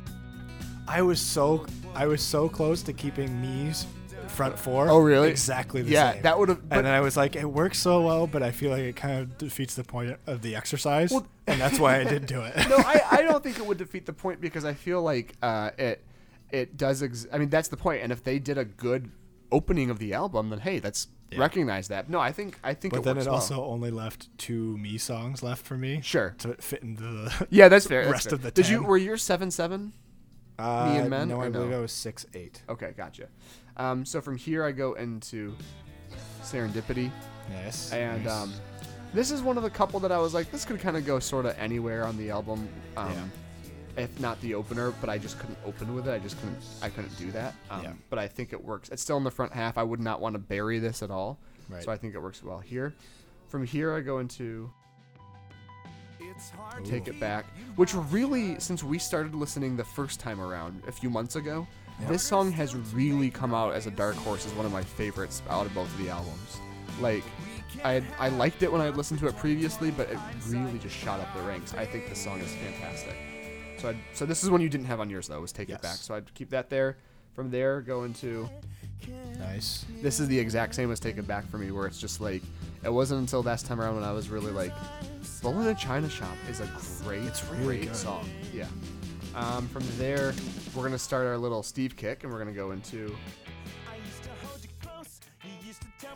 I was so I was so close to keeping me's front four. Oh, really? Exactly the yeah, same. that would have. and then I was like, it works so well, but I feel like it kind of defeats the point of the exercise, Well- and that's why I didn't do it. no, I, I don't think it would defeat the point because I feel like uh, it it does. Ex- I mean, that's the point. And if they did a good opening of the album, then hey, that's Yeah. recognize that. No, I think I think but it then works it well. also only left two me songs left for me. Sure. To fit into the Yeah, that's fair. that's rest fair. of the Did you were your seven seven? uh, and Men, No, or I believe no? I was six eight. Okay, gotcha. Um, so from here I go into Serendipity, Yes. and nice. um, this is one of the couple that I was like, this could kind of go sort of anywhere on the album, um, if not the opener. But I just couldn't open with it. I just couldn't. I couldn't do that. Um, Yeah. But I think it works. It's still in the front half. I would not want to bury this at all. Right. So I think it works well here. From here I go into Take It Back, which really, since we started listening the first time around a few months ago, this song has really come out as a dark horse as one of my favorites out of both of the albums. Like, I I liked it when I listened to it previously, but it really just shot up the ranks. I think this song is fantastic. So I so this is one you didn't have on yours though, was Take It Back. So I'd keep that there. From there, go into nice. this is the exact same as Take It Back for me, where it's just like it wasn't until last time around when I was really like, Bowling in a China Shop is a great, It's really great good. song. Yeah. Um, from there, we're gonna start our little Steve kick, and we're gonna go into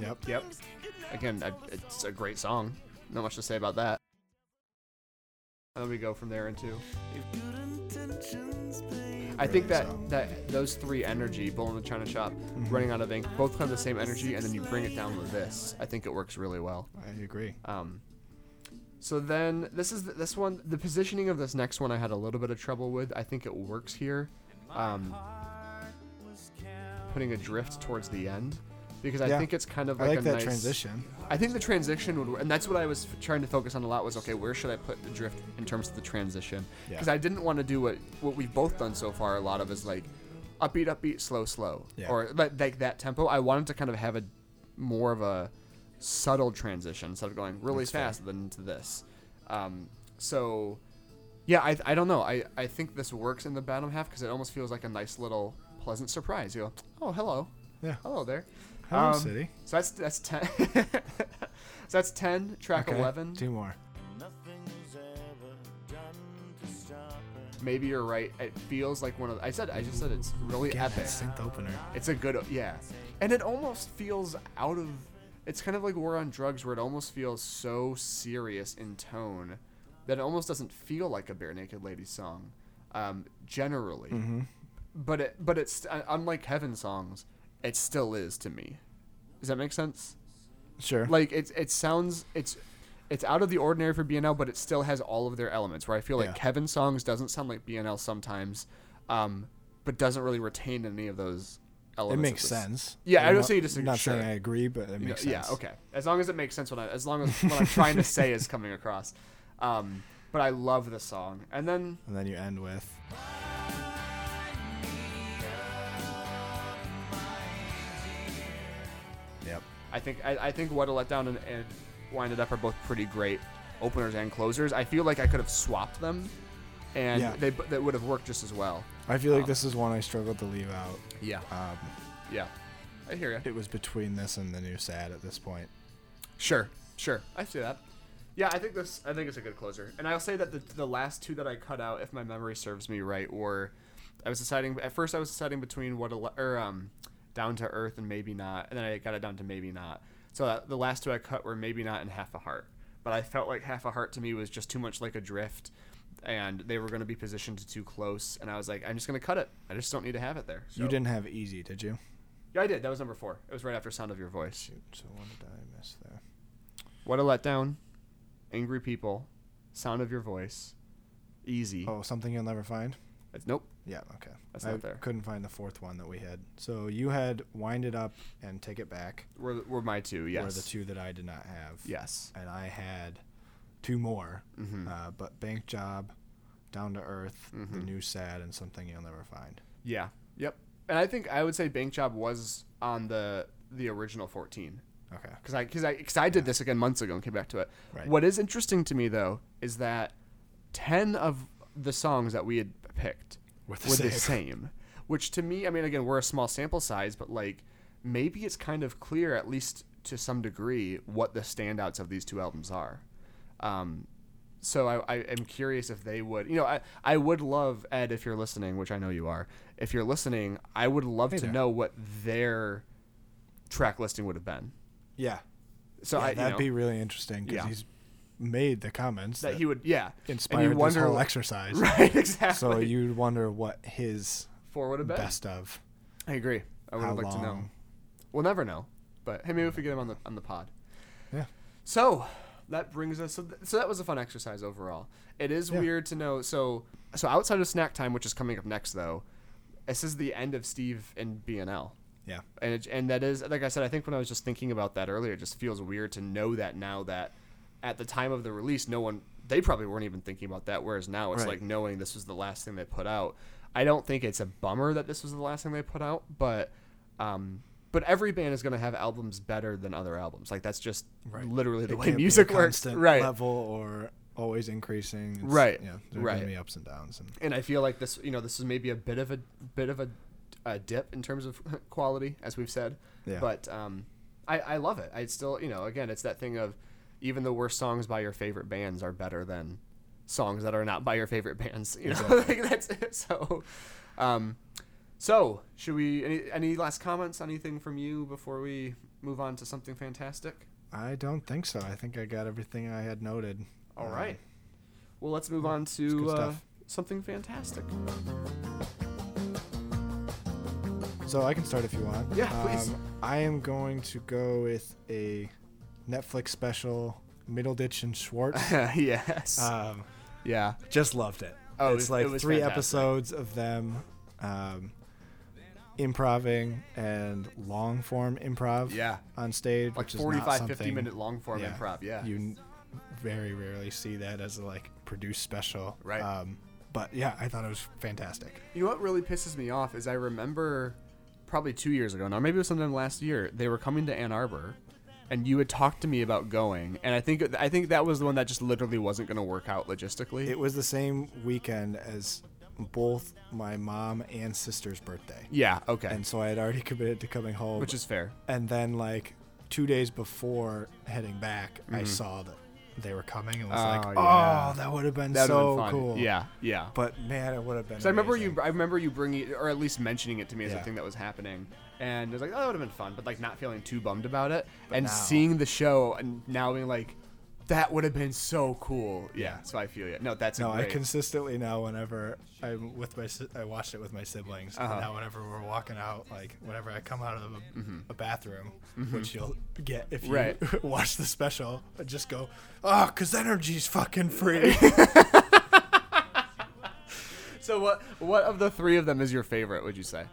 Yep. yep. Again, I, it's a great song. Not much to say about that. And then we go from there into. I think that that those three energy, Bull in the China Shop, Mm-hmm. Running Out of Ink, both have the same energy, and then you bring it down with this. I think it works really well. I agree. Um, so then this is the, this one. The positioning of this next one I had a little bit of trouble with. I think it works here. Um, putting Adrift towards the end because I Yeah. think it's kind of I like, like a that nice transition. I think the transition would, and that's what I was f- trying to focus on a lot. Was okay, where should I put the drift in terms of the transition? Because I didn't want to do what what we've both done so far. A lot of is like upbeat, upbeat, slow, slow, Yeah. or like, like that tempo. I wanted to kind of have a more of a subtle transition instead of going really fast than to this. Um, so yeah, I, I don't know. I, I think this works in the bottom half because it almost feels like a nice little pleasant surprise. You go, oh hello, Yeah. hello there. Hello, Um, City. So that's that's ten. so that's ten. Track Okay, eleven. Two more. Nothing's ever done to stop her. Maybe you're right. It feels like one of. I said. I just said it's really Again, epic. synth opener. It's a good. Yeah, and it almost feels out of. It's kind of like War on Drugs, where it almost feels so serious in tone that it almost doesn't feel like a Barenaked Lady song, um, generally. Mm-hmm. But it, but it's uh, unlike Kevin songs, it still is to me. Does that make sense? Sure. like it it sounds it's it's out of the ordinary for BNL, but it still has all of their elements. Where I feel like Yeah. Kevin songs doesn't sound like BNL sometimes, um, but doesn't really retain any of those elements. it makes sense. Yeah, I I'm don't not- say you just Not sure. saying I agree, but it You know, makes sense. yeah, okay. As long as it makes sense when I as long as what I'm trying to say is coming across. Um, but I love the song, and then And then you end with. I think I, I think what a letdown and, and wind it up are both pretty great openers and closers. I feel like I could have swapped them, and Yeah. they they would have worked just as well. I feel like Um, this is one I struggled to leave out. Yeah, Um, yeah, I hear you. it was between this and the new sad at this point. Sure, sure, I see that. Yeah, I think this. I think it's a good closer, and I'll say that the the last two that I cut out, if my memory serves me right, were I was deciding at first I was deciding between what a or um down to earth and maybe not, and then I got it down to maybe not. So the last two I cut were maybe not and half a heart, but I felt like half a heart to me was just too much like Adrift. And they were going to be positioned too close, and I was like, I'm just going to cut it. I just don't need to have it there. You didn't have easy, did you? Yeah, I did. That was number four. It was right after Sound of Your Voice. Shoot. So what did I miss there? What a letdown. Angry people. Sound of your voice. Easy. Oh, something you'll never find. It's, nope. Yeah. Okay. That's I not there. couldn't find the fourth one that we had. So you had wind it up and take it back. Were, were my two, yes. Were the two that I did not have. Yes. And I had two more. Mhm. Uh, but bank job, down to earth, the Mhm. new sad, and something you'll never find. Yeah. Yep. And I think I would say Bank Job was on the the original 14 Okay. because I because I cause I did this again months ago and came back to it. Right. What is interesting to me though is that 10 of the songs that we had picked Were the were the same. same, which to me, I mean, again, we're a small sample size, but like maybe it's kind of clear, at least to some degree, what the standouts of these two albums are. Um, so I, I am curious if they would, you know, I, I would love Ed if you're listening, which I know you are. If you're listening, I would love Hey to there. know what their track listing would have been. Yeah. So yeah, I, that'd know, be really interesting because Yeah. he's made the comments that that, he would, yeah, inspired this wonder- whole exercise. right, exactly. So you'd wonder what his four would have been. best of. I agree. I would like long. to know. We'll never know, but hey, maybe if we get him on the on the pod. Yeah. So that brings us. So, th- so that was a fun exercise overall. It is Yeah. weird to know. So so outside of snack time, which is coming up next, though, this is the end of Steve and BNL. Yeah. And it, and that is like I said. I think when I was just thinking about that earlier, it just feels weird to know that now that at the time of the release, no one they probably weren't even thinking about that. Whereas now it's Right. like knowing this was the last thing they put out. I don't think it's a bummer that this was the last thing they put out, but um, but every band is going to have albums better than other albums. Like that's just Right. literally the It way can't be a music works, right? Level or always increasing. It's- Right, Yeah. There are right. gonna be ups and downs. And and I feel like this, you know, this is maybe a bit of a bit of a, a dip in terms of quality, as we've said. Yeah. But um, I I love it. I still, you know, again, it's that thing of even the worst songs by your favorite bands are better than songs that are not by your favorite bands. You know, like that's it. So, um, so should we? Any any last comments? Anything from you before we move on to something fantastic? I don't think so. I think I got everything I had noted. All Um, right. Well, let's move on to uh, something fantastic. So I can start if you want. Yeah, please. Um, I am going to go with a Netflix special, Middleditch and Schwartz. yes. um, yeah. just loved it. Oh, it it's was- like it three fantastic. episodes of them um, improving and long form improv Yeah. on stage, Like which is 45, not 50 minute long form yeah, improv. Yeah. You very rarely see that as a like produced special. Right. Um, but yeah, I thought it was fantastic. You know what really pisses me off is I remember probably two years ago now, maybe it was sometime last year, they were coming to Ann Arbor. And you had talked to me about going, and I think I think that was the one that just literally wasn't going to work out logistically. It was the same weekend as both my mom and sister's birthday. Yeah. Okay. And so I had already committed to coming home. Which is fair. and then like two days before heading back, I saw that they were coming and was like, Mm-hmm. Oh, yeah. "Oh, that would have been That would so been cool." Yeah. Yeah. But man, it would have been. So I remember you. I remember you bringing, or at least mentioning it to me as a thing that was happening, and it was like, oh, that would have been fun, but like not feeling too bummed about it, and now- seeing the show and now being like, that would have been so cool. Yeah. So I feel you. No, that's No, a I great. consistently now whenever I'm with my, si- I watched it with my siblings. Uh-huh. And now whenever we're walking out, like whenever I come out of a, Mm-hmm. a bathroom, which you'll get if you Right. watch the special, I just go, "Oh, cause energy's fucking free." so what? What of the three of them is your favorite? Would you say?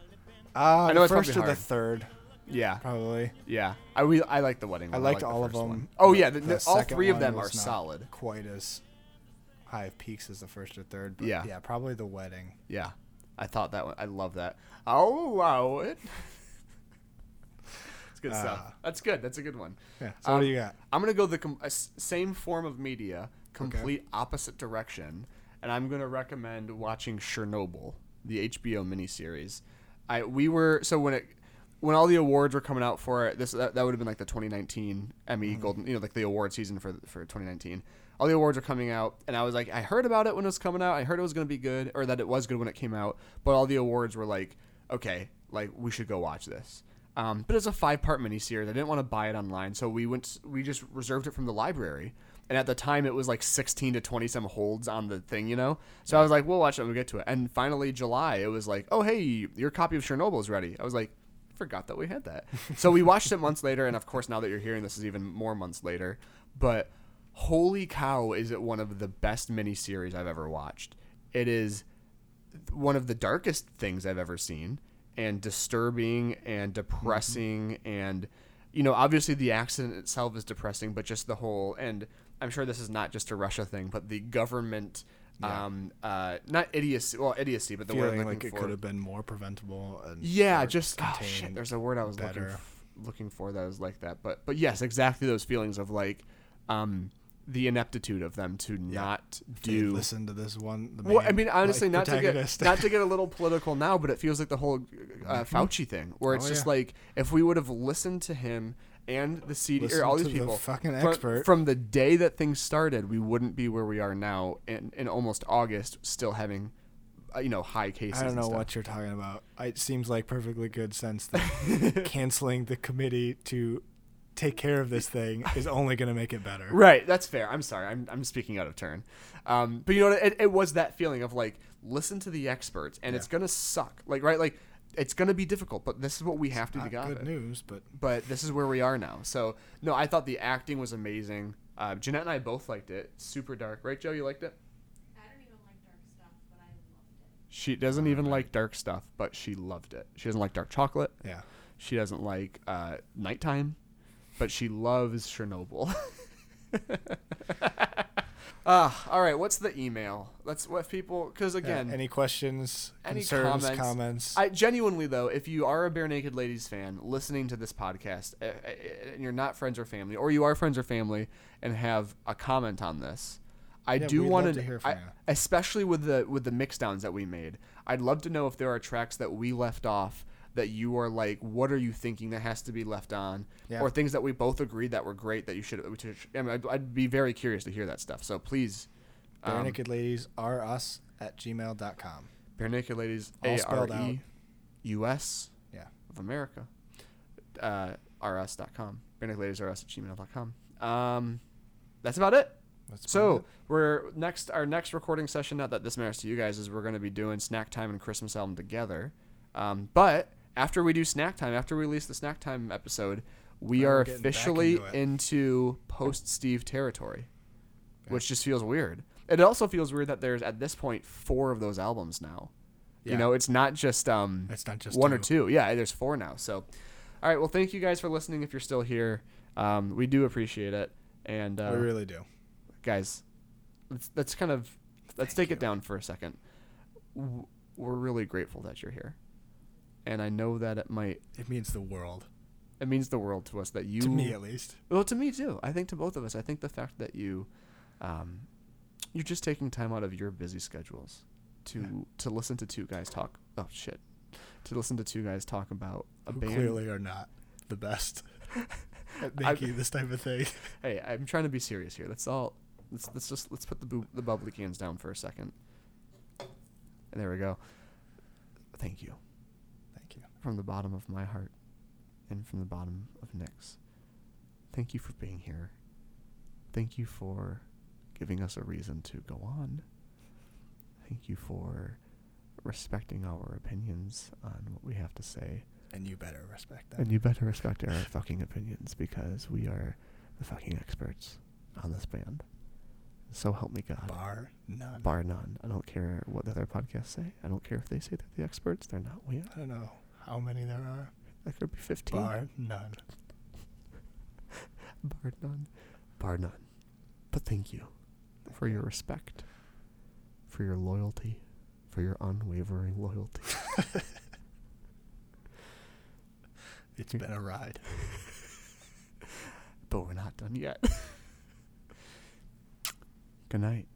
Uh, I know it's first or the hard. third, Yeah. probably. Yeah. I we I like the wedding. I One. liked like the all of first them. one. Oh yeah. but The, all second three of one them are was not solid. Quite as high of peaks as the first or third. But Yeah. yeah, probably the wedding. Yeah. I thought that one. I love that. I'll allow it. it's good stuff. Ah. That's good. That's a good one. Yeah. So what Um, do you got? I'm gonna go the com- uh, s- same form of media, complete opposite direction, and I'm gonna recommend watching Chernobyl, the HBO miniseries. I we were so when it when all the awards were coming out for it, this that, that would have been like the 2019 Emmy Golden, you know, like the award season for for 2019. All the awards were coming out, and I was like, I heard about it when it was coming out. I heard it was gonna be good, or that it was good when it came out. But all the awards were like, okay, like we should go watch this. Um, but it's a five part miniseries. I didn't want to buy it online, so we went. We just reserved it from the library. And at the time, it was like 16 to 20 some holds on the thing, you know. So I was like, "We'll watch it when we get to it." And finally, July, it was like, "Oh, hey, your copy of Chernobyl is ready." I was like, "Forgot that we had that." so we watched it months later, and of course, now that you're hearing this, is even more months later. But holy cow, is it one of the best miniseries I've ever watched? It is one of the darkest things I've ever seen, and disturbing and mm-hmm. depressing, and you know, obviously the accident itself is depressing, but just the whole and I'm sure this is not just a Russia thing, but the government, Yeah. um, uh, not idiocy, well, idiocy, but the word Feeling looking like it for. could have been more preventable. And Yeah, just oh, shit. There's a word I was looking f- looking for that was like that, but but yes, exactly those feelings of like, um, the ineptitude of them to not If they do listen to this one. The well, I mean, honestly, like, not to get not to get a little political now, but it feels like the whole uh, Fauci thing, where it's Oh, just yeah. like if we would have listened to him and the CD or all these to the people fucking from, expert. from the day that things started, we wouldn't be where we are now in, in almost August, still having uh, you know high cases. I don't know what you're talking about. It seems like perfectly good sense that canceling the committee to take care of this thing is only going to make it better. Right, that's fair. I'm sorry. I'm, I'm speaking out of turn. Um, but you know what? It, it was that feeling of like, listen to the experts, and it's gonna suck. Like, right? Like, it's gonna be difficult, but this is what we have to do. Not good it. news, but But this is where we are now. So no, I thought the acting was amazing. Uh, Jeanette and I both liked it. Super dark, right, Joe? You liked it. I don't even like dark stuff, but I loved it. She doesn't even like dark stuff, but she loved it. She doesn't like dark chocolate. yeah. She doesn't like uh, nighttime, but she loves Chernobyl. Ah, all right. What's the email? Let's what people because Yeah, again, any questions, any concerns, comments? comments? I genuinely though, if you are a Barenaked Ladies fan listening to this podcast, uh, uh, and you're not friends or family, or you are friends or family and have a comment on this, I Yeah, do want to hear from you. especially with the with the mix downs that we made. I'd love to know if there are tracks that we left off that you are like, what are you thinking that has to be left on, Yeah. or things that we both agreed that were great that you should. I mean, I'd, I'd be very curious to hear that stuff. So please. Bare um, naked ladies are us at gmail.com. Barenaked Ladies, A R. E U S Yeah. of America, uh, rs.com. Barenaked Ladies, rs at gmail.com. Um, that's about it. That's So it. we're next. Our next recording session. Not that this matters to you guys, is we're going to be doing snack time and Christmas album together. Um, but after we do snack time, after we release the snack time episode, we are we're officially into into post Steve territory, which just feels weird. It also feels weird that there's at this point four of those albums now. You know, it's not just um, It's not just one or two. two. Yeah, there's four now. So, all right. Well, thank you guys for listening. If you're still here, um, we do appreciate it. And uh, we really do. guys, let's let's kind of let's take it down for a second. We're really grateful that you're here, and I know that it might It means the world. it means the world to us that you To me, at least. well to me too. I think to both of us. I think the fact that you, um, you're just taking time out of your busy schedules to to listen to two guys talk. Oh shit, to listen to two guys talk about a Who band. clearly are not the best at I- making this type of thing. Hey, I'm trying to be serious here. Let's all let's let's just let's put the the bubbly cans down for a second. And there we go. Thank you. From the bottom of my heart, and from the bottom of Nick's. Thank you for being here. Thank you for giving us a reason to go on. Thank you for respecting our opinions on what we have to say. And you better respect that. And you better respect our fucking opinions because we are the fucking experts on this band. So help me God. Bar none. Bar none. I don't care what the other podcasts say. I don't care if they say they're the experts. They're not. We I don't know how many there are. That could be 15. Bar none. Bar none. Bar none. But thank you for your respect, for your loyalty, for your unwavering loyalty. It's been a ride. but we're not done yet. Good night.